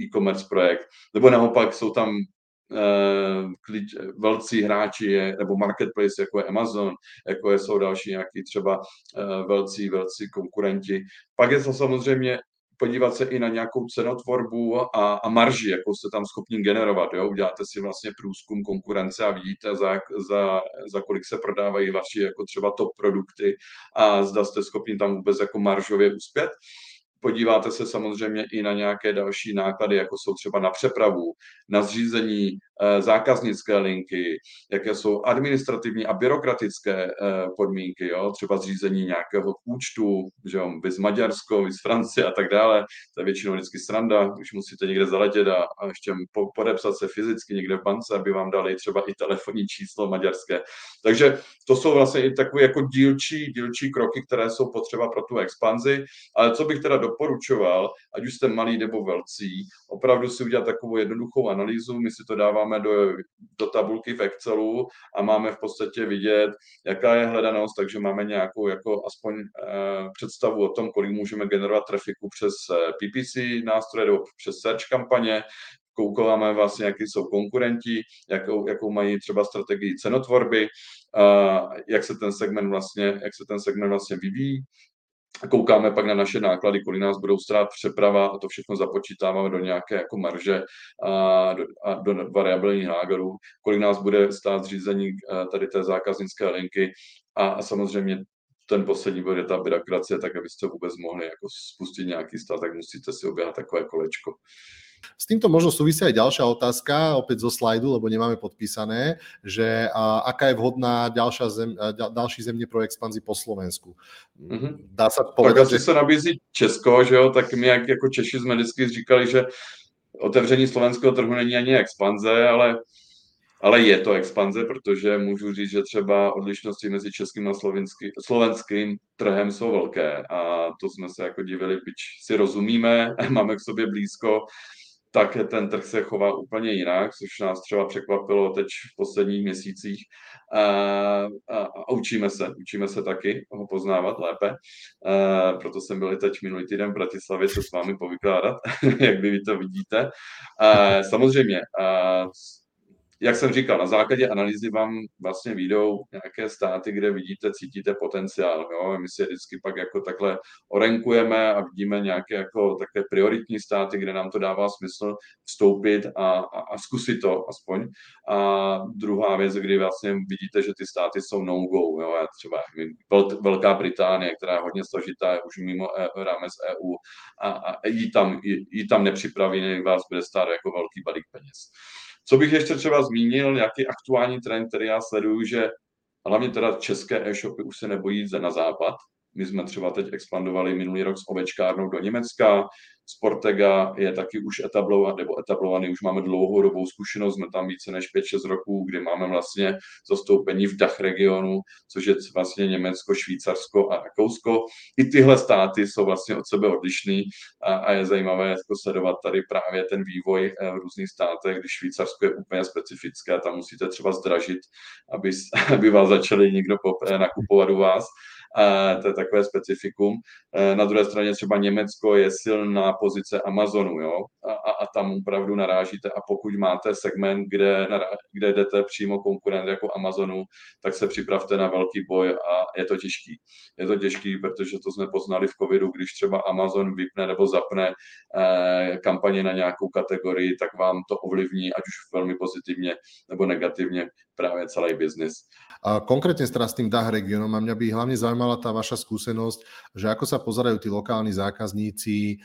e-commerce projekt, nebo naopak jsou tam klíč, velcí hráči nebo marketplace, jako je Amazon, jako je, jsou další nějaký třeba uh, velcí, velcí konkurenti. Pak je to samozřejmě podívat se i na nějakou cenotvorbu a, a marži, jakou jste tam schopni generovat. Jo? Uděláte si vlastně průzkum konkurence a vidíte, za, za, za kolik se prodávají vaši jako třeba top produkty a zda jste schopni tam vůbec jako maržově uspět. Podíváte se samozřejmě i na nějaké další náklady, jako jsou třeba na přepravu, na zřízení zákaznické linky, jaké jsou administrativní a byrokratické eh, podmínky, jo? třeba zřízení nějakého účtu, že jo, vys Maďarsko, vys Francie a tak dále. To je většinou vždycky sranda, když musíte někde zaletět a, a ještě podepsat se fyzicky někde v bance, aby vám dali třeba i telefonní číslo maďarské. Takže to jsou vlastně i takové jako dílčí, dílčí kroky, které jsou potřeba pro tu expanzi. Ale co bych teda doporučoval, ať už jste malí nebo velcí, opravdu si udělat takovou jednoduchou analýzu, my si to dáváme do, do tabulky v Excelu a máme v podstatě vidět, jaká je hledanost, takže máme nějakou jako aspoň eh, představu o tom, kolik můžeme generovat trafiku přes eh, PPC nástroje nebo přes search kampaně, koukáme vlastně, jaký jsou konkurenti, jakou, jakou mají třeba strategii cenotvorby, uh, jak se ten segment vlastně, jak se ten segment vlastně vyvíjí koukáme pak na naše náklady, kolik nás budou strát přeprava a to všechno započítáváme do nějaké jako marže a do, a do variabilních nákladů, kolik nás bude stát zřízení eh, tady té zákaznické linky a, a samozřejmě ten poslední bod je ta byrokracie, tak abyste vůbec mohli jako spustit nějaký stav, tak musíte si oběhat takové kolečko.
S týmto možno súvisia aj ďalšia otázka, opäť zo slajdu, lebo nemáme podpísané, že a, aká je vhodná ďalšia zem, ďalší země pro expanzi po Slovensku.
Mm-hmm. Dá se povedat, že... se nabízí Česko, že jo, tak my jak, jako Češi jsme vždycky říkali, že otevření slovenského trhu není ani expanze, ale ale je to expanze, protože můžu říct, že třeba odlišnosti mezi českým a slovenským trhem jsou velké a to jsme se jako divili, byť si rozumíme, *laughs* máme k sobě blízko, tak ten trh se chová úplně jinak, což nás třeba překvapilo teď v posledních měsících. A, učíme se, učíme se taky ho poznávat lépe. Proto jsem byl teď minulý týden v Bratislavě se s vámi povykládat, *laughs* jak vy to vidíte. Samozřejmě, jak jsem říkal, na základě analýzy vám vlastně výjdou nějaké státy, kde vidíte, cítíte potenciál. Jo? My si vždycky pak jako takhle orenkujeme a vidíme nějaké jako takové prioritní státy, kde nám to dává smysl vstoupit a, a, a zkusit to aspoň. A druhá věc, kdy vlastně vidíte, že ty státy jsou no-go. Jo? Třeba Velká Británie, která je hodně složitá, je už mimo e, rámec EU a, a jí, tam, jí, jí tam nepřipraví, vás bude stát jako velký balík peněz. Co bych ještě třeba zmínil, nějaký aktuální trend, který já sleduju, že hlavně teda české e-shopy už se nebojí na západ. My jsme třeba teď expandovali minulý rok s ovečkárnou do Německa, Sportega je taky už etablovaný, nebo etablovaný, už máme dlouhodobou zkušenost, jsme tam více než 5-6 roků, kdy máme vlastně zastoupení v DACH regionu, což je vlastně Německo, Švýcarsko a Rakousko. I tyhle státy jsou vlastně od sebe odlišný a, a je zajímavé jako sledovat tady právě ten vývoj eh, v různých státech, když Švýcarsko je úplně specifické, tam musíte třeba zdražit, aby, *laughs* aby vás začali někdo nakupovat u vás to je takové specifikum. E, na druhé straně třeba Německo je silná pozice Amazonu, jo, a, a tam opravdu narážíte a pokud máte segment, kde, kde jdete přímo konkurent jako Amazonu, tak se připravte na velký boj a je to těžký. Je to těžký, protože to jsme poznali v covidu, když třeba Amazon vypne nebo zapne eh, kampaně na nějakou kategorii, tak vám to ovlivní, ať už velmi pozitivně nebo negativně právě celý biznis.
A konkrétne teda s tým DAH regionom a mňa by hlavne zaujímala tá vaša skúsenosť, že ako sa pozerajú tí lokálni zákazníci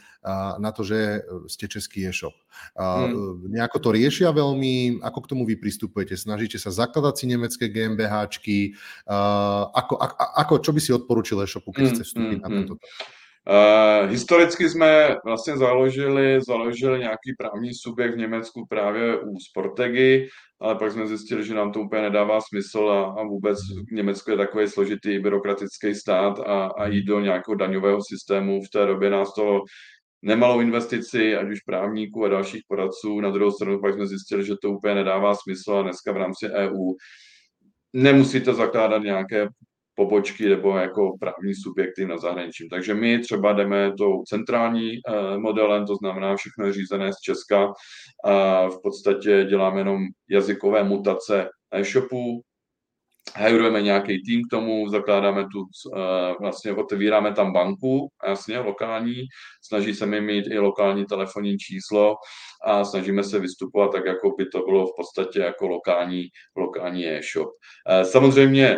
na to, že ste český e-shop. Hmm. Nejako to riešia veľmi, ako k tomu vy pristupujete? Snažíte sa zakladať si nemecké GmbHčky? Ako, ako, ako, čo by si odporučil e-shopu, keď hmm, chce vstúpiť hmm, na tento trh?
Uh, historicky jsme vlastně založili, založili nějaký právní subjekt v Německu právě u Sportegy, ale pak jsme zjistili, že nám to úplně nedává smysl a, a vůbec Německo je takový složitý byrokratický stát a, a jít do nějakého daňového systému v té době nás to nemalou investici, ať už právníků a dalších poradců. Na druhou stranu pak jsme zjistili, že to úplně nedává smysl a dneska v rámci EU nemusíte zakládat nějaké pobočky nebo jako právní subjekty na zahraničí. Takže my třeba jdeme tou centrální eh, modelem, to znamená všechno je řízené z Česka a v podstatě děláme jenom jazykové mutace e-shopu, hajrujeme nějaký tým k tomu, zakládáme tu, eh, vlastně otevíráme tam banku, jasně, lokální, snaží se mi mít i lokální telefonní číslo a snažíme se vystupovat tak, jako by to bylo v podstatě jako lokální, lokální e-shop. Eh, samozřejmě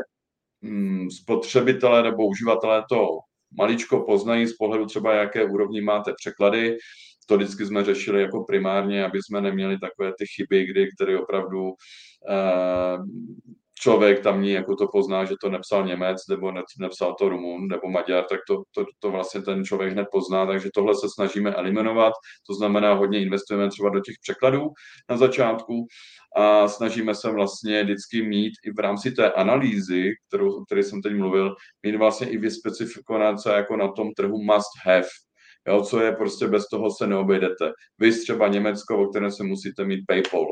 spotřebitelé nebo uživatelé to maličko poznají z pohledu třeba, jaké úrovni máte překlady. To vždycky jsme řešili jako primárně, aby jsme neměli takové ty chyby, kdy, které opravdu eh, člověk tamní jako to pozná, že to nepsal Němec, nebo nepsal to Rumun, nebo Maďar, tak to, to, to vlastně ten člověk hned pozná, takže tohle se snažíme eliminovat, to znamená hodně investujeme třeba do těch překladů na začátku a snažíme se vlastně vždycky mít i v rámci té analýzy, kterou, o které jsem teď mluvil, mít vlastně i vyspecifikované, co jako na tom trhu must have, Jo, co je prostě bez toho se neobejdete. Vy třeba Německo, o kterém se musíte mít PayPal.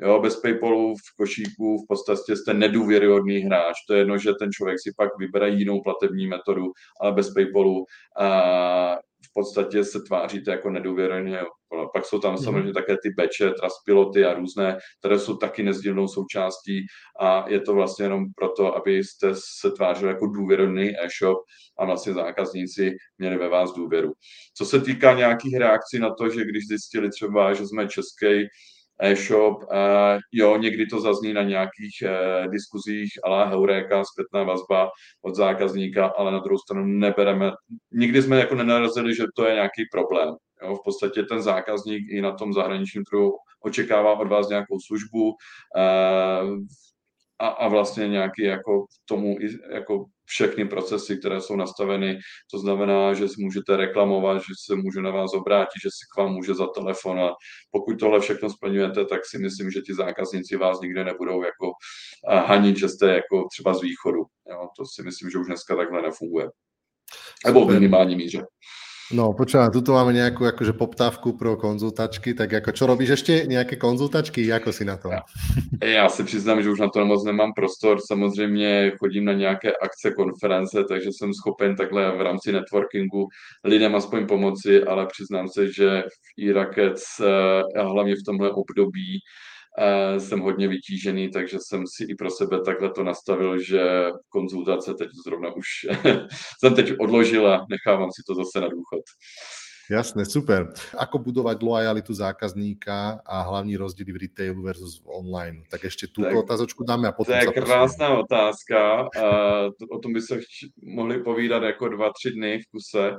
Jo, bez PayPalu v košíku v podstatě jste nedůvěryhodný hráč. To je jedno, že ten člověk si pak vybere jinou platební metodu, ale bez PayPalu a v podstatě se tváříte jako nedůvěrně. Pak jsou tam mm-hmm. samozřejmě také ty beče, traspiloty a různé, které jsou taky nezdílnou součástí a je to vlastně jenom proto, abyste se tvářili jako důvěrný e-shop a vlastně zákazníci měli ve vás důvěru. Co se týká nějakých reakcí na to, že když zjistili třeba, že jsme český e-shop. Jo, někdy to zazní na nějakých uh, diskuzích, ale heuréka, zpětná vazba od zákazníka, ale na druhou stranu nebereme, nikdy jsme jako nenarazili, že to je nějaký problém. Jo, v podstatě ten zákazník i na tom zahraničním trhu očekává od vás nějakou službu uh, a, a vlastně nějaký jako tomu jako všechny procesy, které jsou nastaveny. To znamená, že si můžete reklamovat, že se může na vás obrátit, že si k vám může za telefon a pokud tohle všechno splňujete, tak si myslím, že ti zákazníci vás nikde nebudou jako hanit, že jste jako třeba z východu. Jo, to si myslím, že už dneska takhle nefunguje. Nebo v minimální míře.
No, počúvam, tuto máme nejakú akože poptávku pro konzultačky, tak jako čo robíš ještě? Nějaké konzultačky, jako si na to?
Já, já si přiznám, že už na to moc nemám prostor, samozřejmě chodím na nějaké akce, konference, takže jsem schopen takhle v rámci networkingu lidem aspoň pomoci, ale přiznám se, že v Irakec, eh, hlavně v tomhle období, jsem hodně vytížený, takže jsem si i pro sebe takhle to nastavil, že konzultace teď zrovna už *laughs* jsem teď odložil a nechávám si to zase na důchod.
Jasné, super. Ako budovať lojalitu zákazníka a hlavní rozdíly v retailu versus online? Tak ještě tu otázočku dáme a potom
To je krásná otázka. o tom by se mohli povídat jako dva, tři dny v kuse.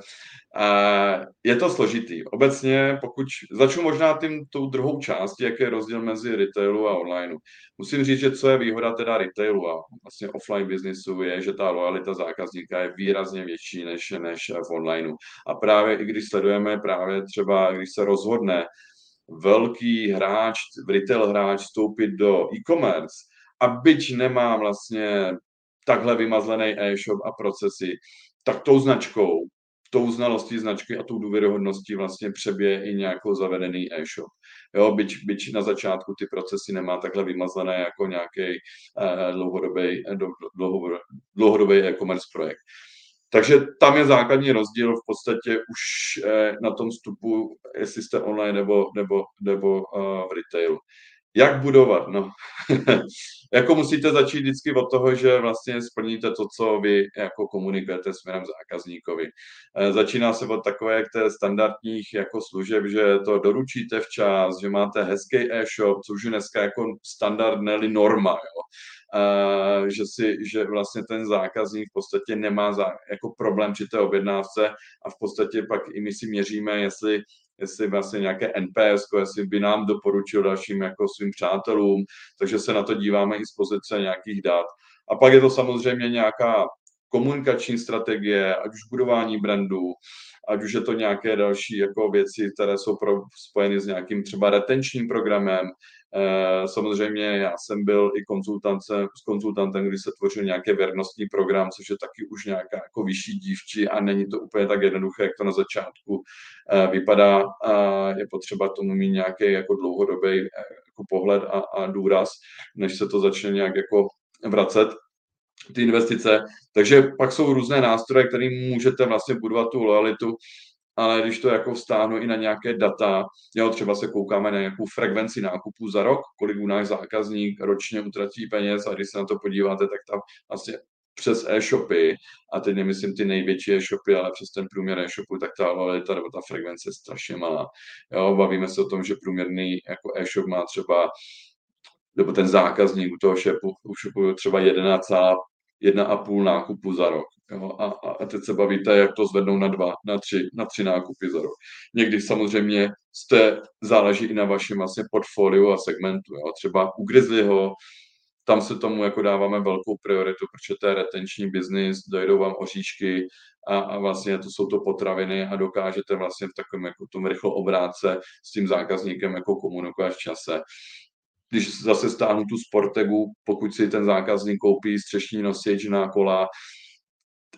je to složitý. Obecně, pokud začnu možná tím tou druhou částí, jaký je rozdíl mezi retailu a online. Musím říct, že co je výhoda teda retailu a vlastně offline biznisu je, že ta lojalita zákazníka je výrazně větší než, než v online. A právě i když sledujeme právě třeba, když se rozhodne velký hráč, retail hráč vstoupit do e-commerce a byť nemá vlastně takhle vymazlený e-shop a procesy, tak tou značkou tou znalostí značky a tou důvěryhodností vlastně přebije i nějakou zavedený e-shop. Jo, byť, byť na začátku ty procesy nemá takhle vymazlené jako nějaký eh, dlouhodobý, dlouhodobý e-commerce projekt. Takže tam je základní rozdíl v podstatě už eh, na tom vstupu, jestli jste online nebo, nebo, nebo uh, v retailu. Jak budovat? No, *laughs* jako musíte začít vždycky od toho, že vlastně splníte to, co vy jako komunikujete směrem zákazníkovi. E, začíná se od takové té standardních jako služeb, že to doručíte včas, že máte hezký e-shop, což je dneska jako standard, neli norma. Jo. Že, si, že vlastně ten zákazník v podstatě nemá za, jako problém při té objednávce a v podstatě pak i my si měříme, jestli jestli vlastně nějaké NPS, jestli by nám doporučil dalším jako svým přátelům, takže se na to díváme i z pozice nějakých dat. A pak je to samozřejmě nějaká komunikační strategie, ať už budování brandu, ať už je to nějaké další jako věci, které jsou pro, spojeny s nějakým třeba retenčním programem, samozřejmě já jsem byl i konzultantem, s konzultantem, když se tvořil nějaký věrnostní program, což je taky už nějaká jako vyšší dívči a není to úplně tak jednoduché, jak to na začátku eh, vypadá. Je potřeba tomu mít nějaký jako dlouhodobý eh, jako pohled a, a důraz, než se to začne nějak jako vracet ty investice. Takže pak jsou různé nástroje, kterým můžete vlastně budovat tu lojalitu ale když to jako vstáhnu i na nějaké data, jo, třeba se koukáme na nějakou frekvenci nákupů za rok, kolik u náš zákazník ročně utratí peněz a když se na to podíváte, tak tam vlastně přes e-shopy, a teď nemyslím ty největší e-shopy, ale přes ten průměr e-shopu, tak ta valita nebo ta frekvence je strašně malá. Jo, bavíme se o tom, že průměrný jako e-shop má třeba nebo ten zákazník u toho shopu, u shopu třeba 1,5 nákupu za rok. Jo, a, a teď se bavíte, jak to zvednou na dva, na tři, na tři nákupy za rok. Někdy samozřejmě jste, záleží i na vašem vlastně portfoliu a segmentu. Jo. Třeba u Grizzlyho, tam se tomu jako dáváme velkou prioritu, protože to je retenční biznis, dojdou vám oříšky a, a vlastně to jsou to potraviny a dokážete vlastně v takovém jako tom rychlo obrátce s tím zákazníkem jako komunikovat v čase když zase stáhnu tu Sportegu, pokud si ten zákazník koupí střešní nosič na kola,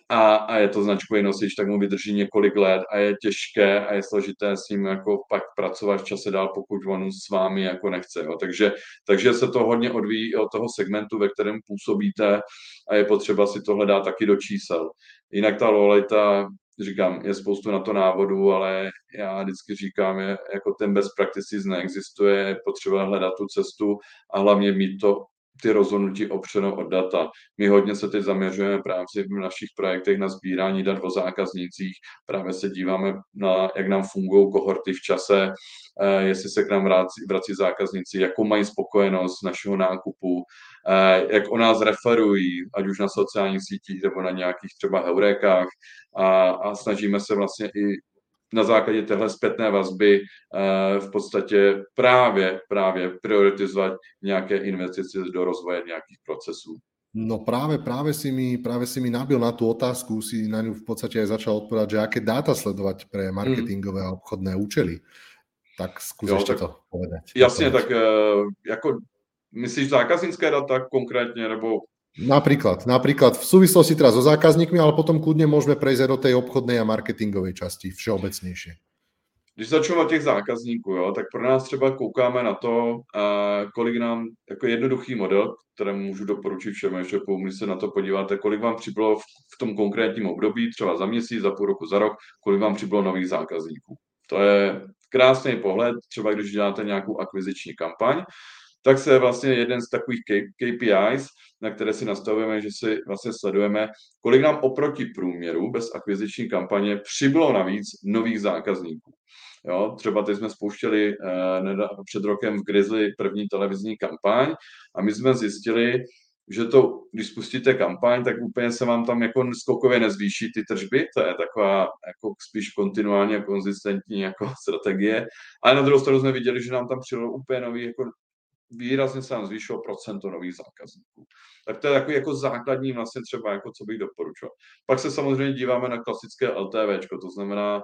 a, a je to značkový nosič, tak mu vydrží několik let a je těžké a je složité s ním jako pak pracovat v čase dál, pokud on s vámi jako nechce. Jo. Takže, takže se to hodně odvíjí od toho segmentu, ve kterém působíte a je potřeba si tohle dát taky do čísel. Jinak ta lojalita říkám, je spoustu na to návodů, ale já vždycky říkám, je, jako ten best practices neexistuje, je potřeba hledat tu cestu a hlavně mít to ty rozhodnutí opřenou od data. My hodně se teď zaměřujeme právě v našich projektech na sbírání dat o zákaznících. Právě se díváme na, jak nám fungují kohorty v čase, eh, jestli se k nám vrací, vrací zákazníci, jakou mají spokojenost našeho nákupu, eh, jak o nás referují, ať už na sociálních sítích nebo na nějakých třeba heurékách a, a snažíme se vlastně i na základě téhle zpětné vazby eh, v podstatě právě, právě prioritizovat nějaké investice do rozvoje nějakých procesů.
No práve, práve, si mi, práve si mi nabil na tú otázku, si na ňu v podstate aj začal odpovedať, že aké dáta sledovať pre mhm. marketingové a obchodné účely. Tak skús jo, ešte tak, to povedať.
Jasne, tak uh, jako myslíš zákaznické data konkrétne, nebo
Napríklad, napríklad v súvislosti teraz so zákazníkmi, ale potom kľudne môžeme prejsť do tej obchodnej a marketingovej časti všeobecnejšie.
Když začnu od těch zákazníků, jo, tak pro nás třeba koukáme na to, kolik nám, jako jednoduchý model, kterému můžu doporučit všem e-shopům, se na to podíváte, kolik vám přibylo v, v tom konkrétním období, třeba za měsíc, za půl roku, za rok, kolik vám přibylo nových zákazníků. To je krásný pohled, třeba když děláte nějakou akviziční kampaň, tak se vlastně jeden z takových KPIs, na které si nastavujeme, že si vlastně sledujeme, kolik nám oproti průměru bez akviziční kampaně přibylo navíc nových zákazníků. Jo, třeba teď jsme spouštěli eh, před rokem v Grizzly první televizní kampaň a my jsme zjistili, že to, když spustíte kampaň, tak úplně se vám tam jako skokově nezvýší ty tržby, to je taková jako spíš kontinuální a konzistentní jako *laughs* strategie, ale na druhou stranu jsme viděli, že nám tam přidalo úplně nový jako výrazně se nám zvýšilo procento nových zákazníků. Tak to je takový jako základní vlastně třeba, jako co bych doporučoval. Pak se samozřejmě díváme na klasické LTV, to znamená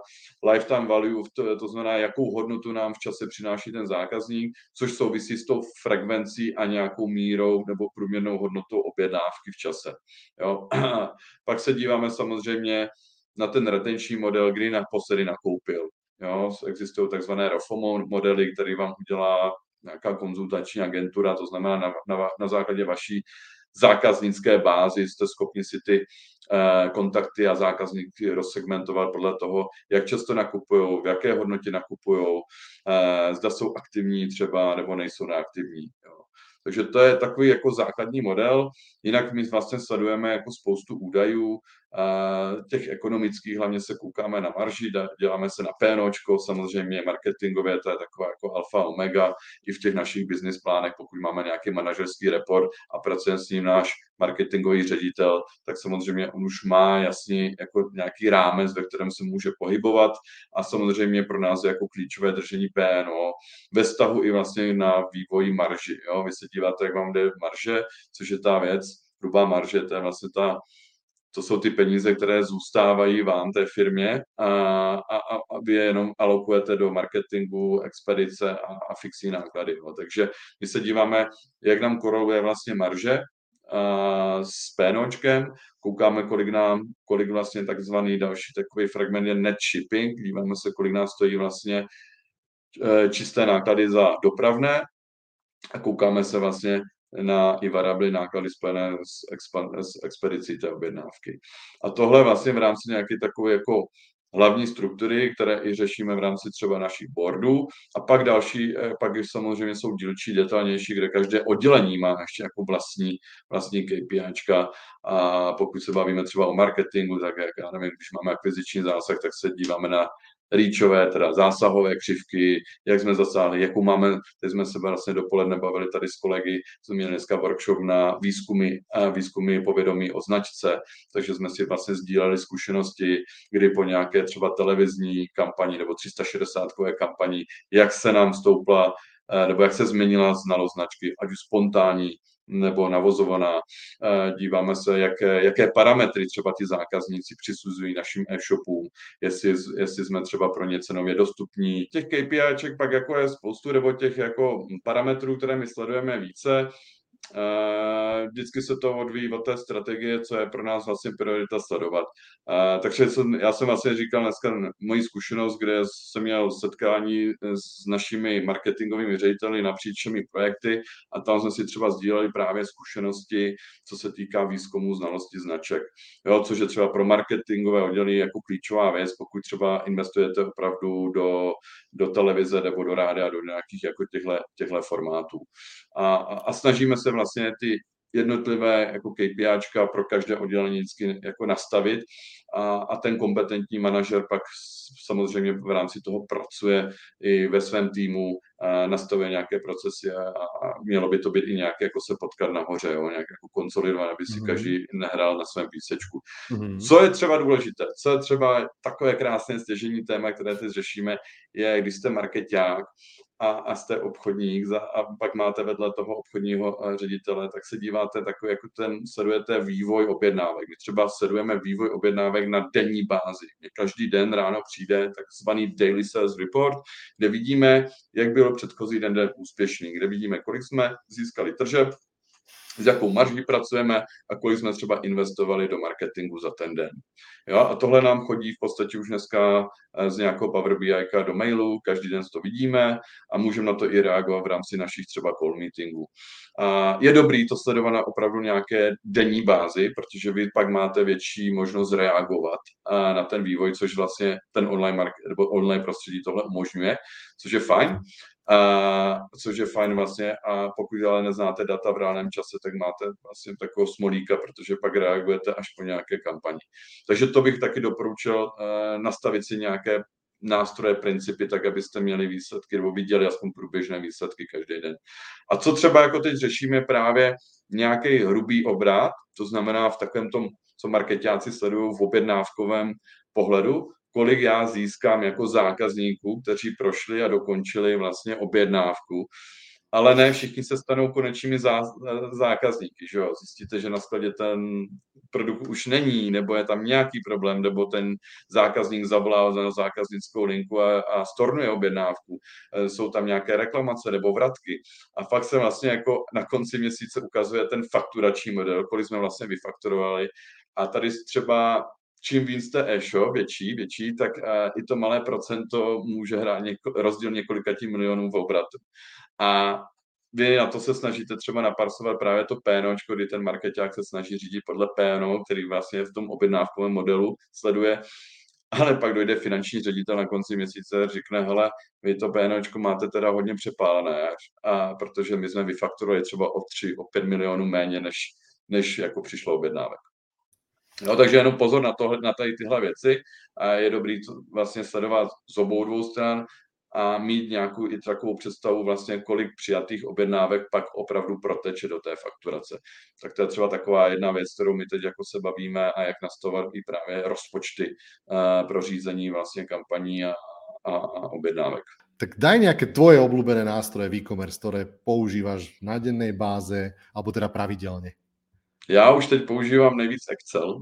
lifetime value, to, znamená, jakou hodnotu nám v čase přináší ten zákazník, což souvisí s tou frekvencí a nějakou mírou nebo průměrnou hodnotou objednávky v čase. Jo? *clears throat* Pak se díváme samozřejmě na ten retenční model, kdy naposledy nakoupil. Jo, existují takzvané ROFO modely, který vám udělá nějaká konzultační agentura, to znamená na, na, na základě vaší zákaznické bázi jste schopni si ty eh, kontakty a zákazníky rozsegmentovat podle toho, jak často nakupují, v jaké hodnotě nakupují, eh, zda jsou aktivní třeba nebo nejsou neaktivní. Jo. Takže to je takový jako základní model. Jinak my vlastně sledujeme jako spoustu údajů, těch ekonomických, hlavně se koukáme na marži, děláme se na PNOčko, samozřejmě marketingové, to je taková jako alfa omega i v těch našich business plánech, pokud máme nějaký manažerský report a pracuje s ním náš marketingový ředitel, tak samozřejmě on už má jasně jako nějaký rámec, ve kterém se může pohybovat a samozřejmě pro nás je jako klíčové držení PNO ve vztahu i vlastně na vývoji marži. Jo? Vy se díváte, jak vám jde marže, což je ta věc, hrubá marže, to je vlastně ta to jsou ty peníze, které zůstávají vám, té firmě, a, a, a vy je jenom alokujete do marketingu, expedice a, a fixní náklady. No. Takže my se díváme, jak nám koroluje vlastně marže a, s PNOčkem, koukáme, kolik nám, kolik vlastně takzvaný další takový fragment je net shipping, díváme se, kolik nás stojí vlastně e, čisté náklady za dopravné a koukáme se vlastně na i variably náklady spojené s, expan- s expedicí té objednávky. A tohle vlastně v rámci nějaké takové jako hlavní struktury, které i řešíme v rámci třeba našich boardů. A pak další, eh, pak už samozřejmě jsou dílčí, detailnější, kde každé oddělení má ještě jako vlastní, vlastní KPIčka. A pokud se bavíme třeba o marketingu, tak jak já nevím, když máme akviziční zásah, tak se díváme na rýčové, teda zásahové křivky, jak jsme zasáhli, jakou máme, teď jsme se vlastně dopoledne bavili tady s kolegy, jsme měli dneska workshop na výzkumy, výzkumy povědomí o značce, takže jsme si vlastně sdíleli zkušenosti, kdy po nějaké třeba televizní kampani nebo 360 kampani, jak se nám stoupla eh, nebo jak se změnila znalost značky, ať už spontánní, nebo navozovaná. Eh, díváme se, jaké, jaké parametry třeba ty zákazníci přisuzují našim e-shopům, jestli, jestli jsme třeba pro ně cenově dostupní. Těch KPIček pak jako je spoustu, nebo těch jako parametrů, které my sledujeme více, vždycky se to odvíjí od té strategie, co je pro nás vlastně priorita sledovat. Takže jsem, já jsem vlastně říkal dneska moji zkušenost, kde jsem měl setkání s našimi marketingovými řediteli napříč všemi projekty a tam jsme si třeba sdíleli právě zkušenosti, co se týká výzkumu znalosti značek. Jo, což je třeba pro marketingové oddělení jako klíčová věc, pokud třeba investujete opravdu do, do televize nebo do rádia, do nějakých jako těchto formátů. A, a, snažíme se vlastně ty jednotlivé jako KPIčka pro každé oddělení vždycky jako nastavit a, a ten kompetentní manažer pak samozřejmě v rámci toho pracuje i ve svém týmu, nastavuje nějaké procesy a, a mělo by to být i nějak jako se potkat nahoře, jo, nějak jako konsolidovat, aby si mm-hmm. každý nehrál na svém písečku. Mm-hmm. Co je třeba důležité, co je třeba takové krásné stěžení téma, které teď řešíme, je, když jste marketák a, a jste obchodník za, a pak máte vedle toho obchodního eh, ředitele, tak se díváte takový, jako ten, sledujete vývoj objednávek. My třeba sledujeme vývoj objednávek na denní bázi. Každý den ráno přijde takzvaný Daily Sales Report, kde vidíme, jak byl předchozí den, den úspěšný, kde vidíme, kolik jsme získali tržeb, s jakou marží pracujeme a kolik jsme třeba investovali do marketingu za ten den. Jo, a tohle nám chodí v podstatě už dneska z eh, nějakého Power BI do mailu, každý den to vidíme a můžeme na to i reagovat v rámci našich třeba call meetingů. A je dobrý to sledovat na opravdu nějaké denní bázi, protože vy pak máte větší možnost reagovat na ten vývoj, což vlastně ten online, market, nebo online prostředí tohle umožňuje, což je fajn. A, což je fajn vlastně a pokud ale neznáte data v reálném čase, tak máte vlastně takovou smolíka, protože pak reagujete až po nějaké kampani. Takže to bych taky doporučil uh, nastavit si nějaké nástroje, principy, tak abyste měli výsledky nebo viděli aspoň průběžné výsledky každý den. A co třeba jako teď řešíme právě nějaký hrubý obrat, to znamená v takovém tom, co marketáci sledují v objednávkovém pohledu, kolik já získám jako zákazníků, kteří prošli a dokončili vlastně objednávku. Ale ne všichni se stanou konečnými zá, zákazníky. Že jo? Zjistíte, že na skladě ten produkt už není, nebo je tam nějaký problém, nebo ten zákazník zavolá na zákaznickou linku a, a stornuje objednávku. E, jsou tam nějaké reklamace nebo vratky. A fakt se vlastně jako na konci měsíce ukazuje ten fakturační model, kolik jsme vlastně vyfakturovali. A tady třeba čím víc jste e-shop, větší, větší, tak i to malé procento může hrát něko, rozdíl několika tím milionů v obratu. A vy na to se snažíte třeba naparsovat právě to PNO, kdy ten marketák se snaží řídit podle PNO, který vlastně v tom objednávkovém modelu sleduje, ale pak dojde finanční ředitel na konci měsíce a řekne, hele, vy to PNOčko máte teda hodně přepálené, a protože my jsme vyfakturovali třeba o 3, o 5 milionů méně, než, než jako přišlo objednávek. No, takže jenom pozor na, tohle, na tady tyhle věci. A je dobrý to vlastně sledovat z obou dvou stran a mít nějakou i takovou představu vlastně, kolik přijatých objednávek pak opravdu proteče do té fakturace. Tak to je třeba taková jedna věc, kterou my teď jako se bavíme a jak nastavovat i právě rozpočty uh, pro řízení vlastně kampaní a, a, a objednávek.
Tak daj nějaké tvoje obľúbené nástroje v e-commerce, které používáš na dennej báze, alebo teda pravidelně.
Já už teď používám nejvíc Excel.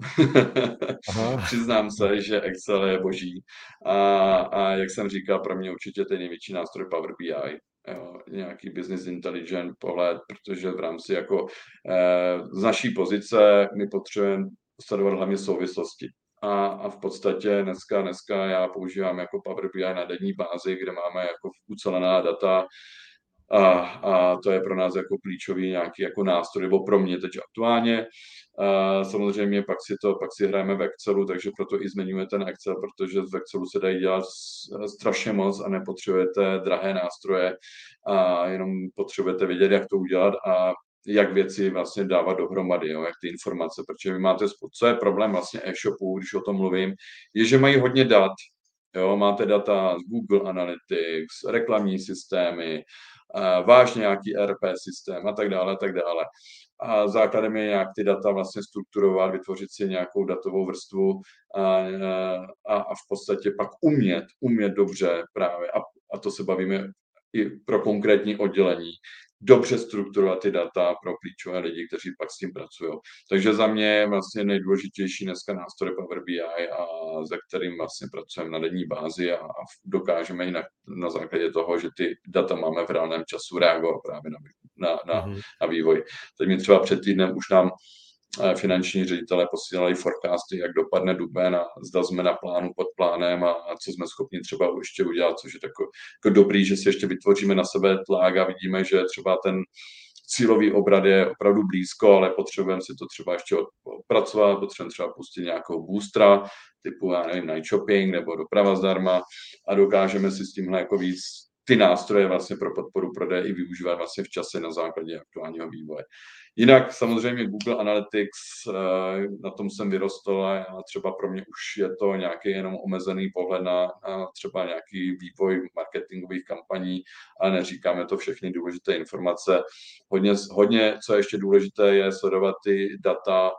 *laughs* Přiznám se, že Excel je boží. A, a jak jsem říkal, pro mě určitě ten největší nástroj Power BI. Jo, nějaký business intelligent pohled, protože v rámci jako eh, z naší pozice my potřebujeme sledovat hlavně souvislosti. A, a v podstatě dneska, dneska já používám jako Power BI na denní bázi, kde máme jako ucelená data, a, a to je pro nás jako klíčový nějaký jako nástroj, nebo pro mě teď aktuálně. A samozřejmě pak si to, pak si hrajeme v Excelu, takže proto i zmiňujeme ten Excel, protože v Excelu se dají dělat strašně moc a nepotřebujete drahé nástroje a jenom potřebujete vědět, jak to udělat a jak věci vlastně dávat dohromady, jo, jak ty informace, protože vy máte, co je problém vlastně e-shopu, když o tom mluvím, je, že mají hodně dat, jo, máte data z Google Analytics, reklamní systémy, váš nějaký RP systém a tak dále, a tak dále. A základem je nějak ty data vlastně strukturovat, vytvořit si nějakou datovou vrstvu a, a, a v podstatě pak umět, umět dobře právě, a, a to se bavíme i pro konkrétní oddělení, dobře strukturovat ty data pro klíčové lidi, kteří pak s tím pracují. Takže za mě je vlastně nejdůležitější dneska nástroj Power BI, a za kterým vlastně pracujeme na denní bázi a, a dokážeme i na, na základě toho, že ty data máme v reálném času reagovat právě na, na, na, mm-hmm. na vývoj. Teď mi třeba před týdnem už nám finanční ředitelé posílali forecasty, jak dopadne duben a zda jsme na plánu pod plánem a, co jsme schopni třeba ještě udělat, což je tako, jako dobrý, že si ještě vytvoříme na sebe tlak a vidíme, že třeba ten cílový obrad je opravdu blízko, ale potřebujeme si to třeba ještě odpracovat, potřebujeme třeba pustit nějakou boostera, typu, já nevím, night shopping nebo doprava zdarma a dokážeme si s tímhle jako víc ty nástroje vlastně pro podporu prodeje i využívat vlastně v čase na základě aktuálního vývoje. Jinak samozřejmě Google Analytics, eh, na tom jsem vyrostl a třeba pro mě už je to nějaký jenom omezený pohled na, na třeba nějaký vývoj marketingových kampaní, ale neříkáme to všechny důležité informace. Hodně, hodně co je ještě důležité, je sledovat ty data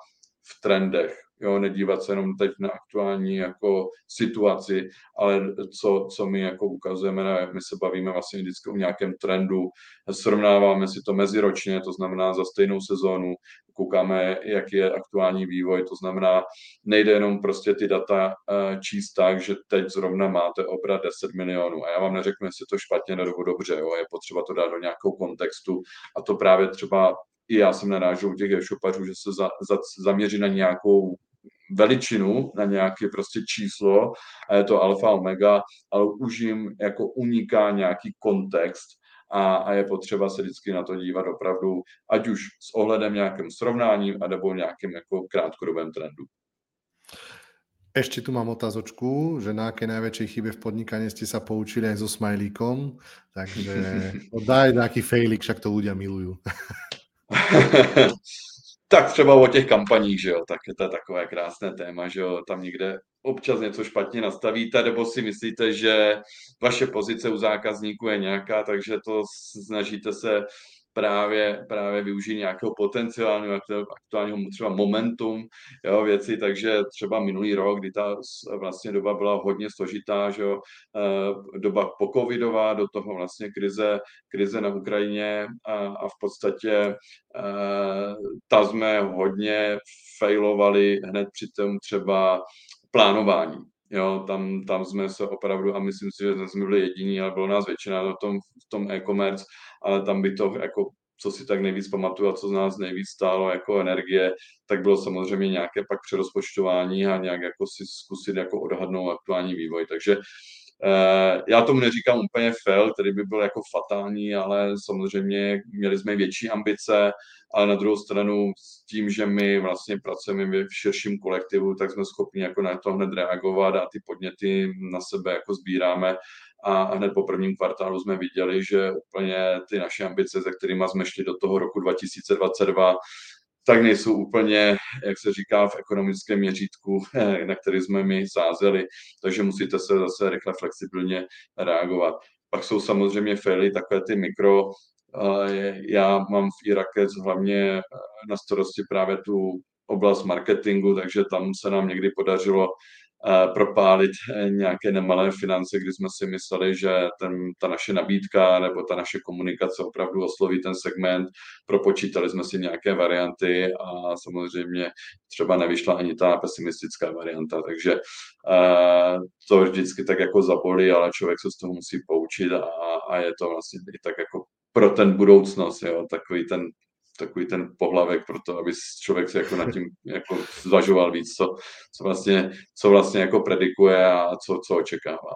v trendech, jo, nedívat se jenom teď na aktuální jako situaci, ale co, co my jako ukazujeme, my se bavíme vlastně vždycky o nějakém trendu, srovnáváme si to meziročně, to znamená za stejnou sezónu, koukáme, jak je aktuální vývoj, to znamená, nejde jenom prostě ty data eh, číst tak, že teď zrovna máte obrat 10 milionů. A já vám neřeknu, jestli to špatně nebo dobře, jo, je potřeba to dát do nějakého kontextu. A to právě třeba i já jsem narážel u těch e-shopařů, že se za, za, zaměří na nějakou veličinu, na nějaké prostě číslo a je to alfa omega, ale už jim jako uniká nějaký kontext a, a je potřeba se vždycky na to dívat opravdu, ať už s ohledem nějakým srovnáním, anebo nějakým jako krátkodobém trendu.
Ešte tu mám otázočku, že na aké najväčšej chybe v podnikaní ste sa poučili aj so smajlíkom, takže *laughs* no daj nejaký fejlik, však to ľudia milujú. *laughs* *laughs*
Tak třeba o těch kampaních, že jo, tak je to takové krásné téma, že jo, tam někde občas něco špatně nastavíte, nebo si myslíte, že vaše pozice u zákazníků je nějaká, takže to snažíte se právě, právě využít nějakého potenciálního aktuálního třeba momentum jo, věci, takže třeba minulý rok, kdy ta vlastně doba byla hodně složitá, že jo, eh, doba pocovidová, do toho vlastně krize, krize na Ukrajině a, a v podstatě eh, ta jsme hodně failovali hned při tom třeba plánování. Jo, tam, tam jsme se opravdu, a myslím si, že jsme byli jediní, ale bylo nás většina na tom, v tom e-commerce, ale tam by to jako co si tak nejvíc pamatuju a co z nás nejvíc stálo jako energie, tak bylo samozřejmě nějaké pak přerozpočtování a nějak jako si zkusit jako odhadnout aktuální vývoj. Takže já tomu neříkám úplně fail, který by byl jako fatální, ale samozřejmě měli jsme větší ambice, ale na druhou stranu s tím, že my vlastně pracujeme v širším kolektivu, tak jsme schopni jako na to hned reagovat a ty podněty na sebe jako sbíráme. A hned po prvním kvartálu jsme viděli, že úplně ty naše ambice, se kterými jsme šli do toho roku 2022, tak nejsou úplně, jak se říká v ekonomickém měřítku, na který jsme my sázeli, takže musíte se zase rychle flexibilně reagovat. Pak jsou samozřejmě faily, takové ty mikro, já mám v Irakec hlavně na starosti právě tu oblast marketingu, takže tam se nám někdy podařilo propálit eh, nějaké nemalé finance, kdy jsme si mysleli, že ten, ta naše nabídka nebo ta naše komunikace opravdu osloví ten segment. Propočítali jsme si nějaké varianty a samozřejmě třeba nevyšla ani ta pesimistická varianta, takže to vždycky tak jako zabolí, ale člověk se z toho musí poučit a, a je to vlastně i tak jako pro ten budoucnost, jo, takový ten takový ten pohlavek pro to, aby člověk se jako nad tím *laughs* jako zvažoval víc, co, co, vlastně, co vlastně jako predikuje a co, co očekává.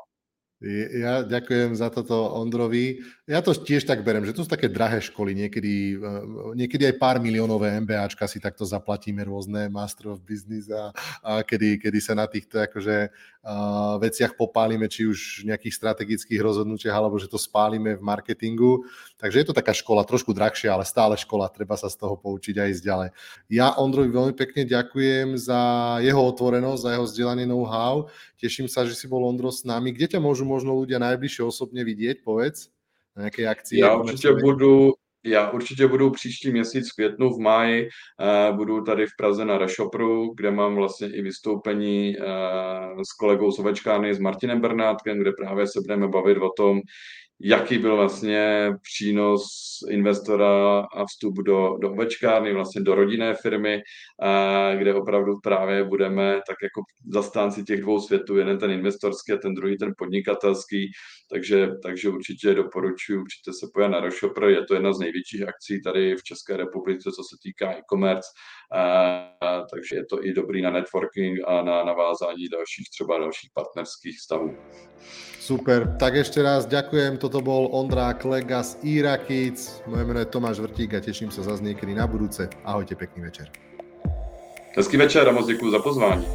Ja ďakujem za toto Ondrovi. Ja to tiež tak berem, že to sú také drahé školy, niekedy, eh, niekedy aj pár miliónové MBAčka si takto zaplatíme rôzne Master of Business a, a kedy, kedy sa na týchto akože, uh, veciach popálime, či už v nejakých strategických rozhodnutiach, alebo že to spálime v marketingu. Takže je to taká škola, trošku drahšia, ale stále škola, treba sa z toho poučiť a ísť ďalej. Ja Ondrovi veľmi pekne ďakujem za jeho otvorenosť, za jeho vzdelanie know-how. Teším sa, že si bol Ondro s nami. Kde ťa môžu možno ľudia najbližšie osobne vidieť, povedz, na nejakej akcii?
Já určitě budu, já určitě budu příští měsíc v květnu, v máji, uh, budu tady v Praze na Reshopru, kde mám vlastně i vystoupení uh, s kolegou z Ovečkány, s Martinem Bernátkem, kde právě se budeme bavit o tom, jaký byl vlastně přínos investora a vstup do, do ovečkárny, vlastně do rodinné firmy, kde opravdu právě budeme tak jako zastánci těch dvou světů, jeden ten investorský a ten druhý ten podnikatelský, takže, takže určitě doporučuji, přijďte se pojat na Roshopper, je to jedna z největších akcí tady v České republice, co se týká e-commerce, takže je to i dobrý na networking a na navázání dalších třeba dalších partnerských stavů.
Super, tak ešte raz ďakujem, toto bol Ondra Klega z Irakic, moje meno je Tomáš Vrtík a teším sa zase niekedy na budúce. Ahojte, pekný večer.
Hezký večer a moc za pozvání.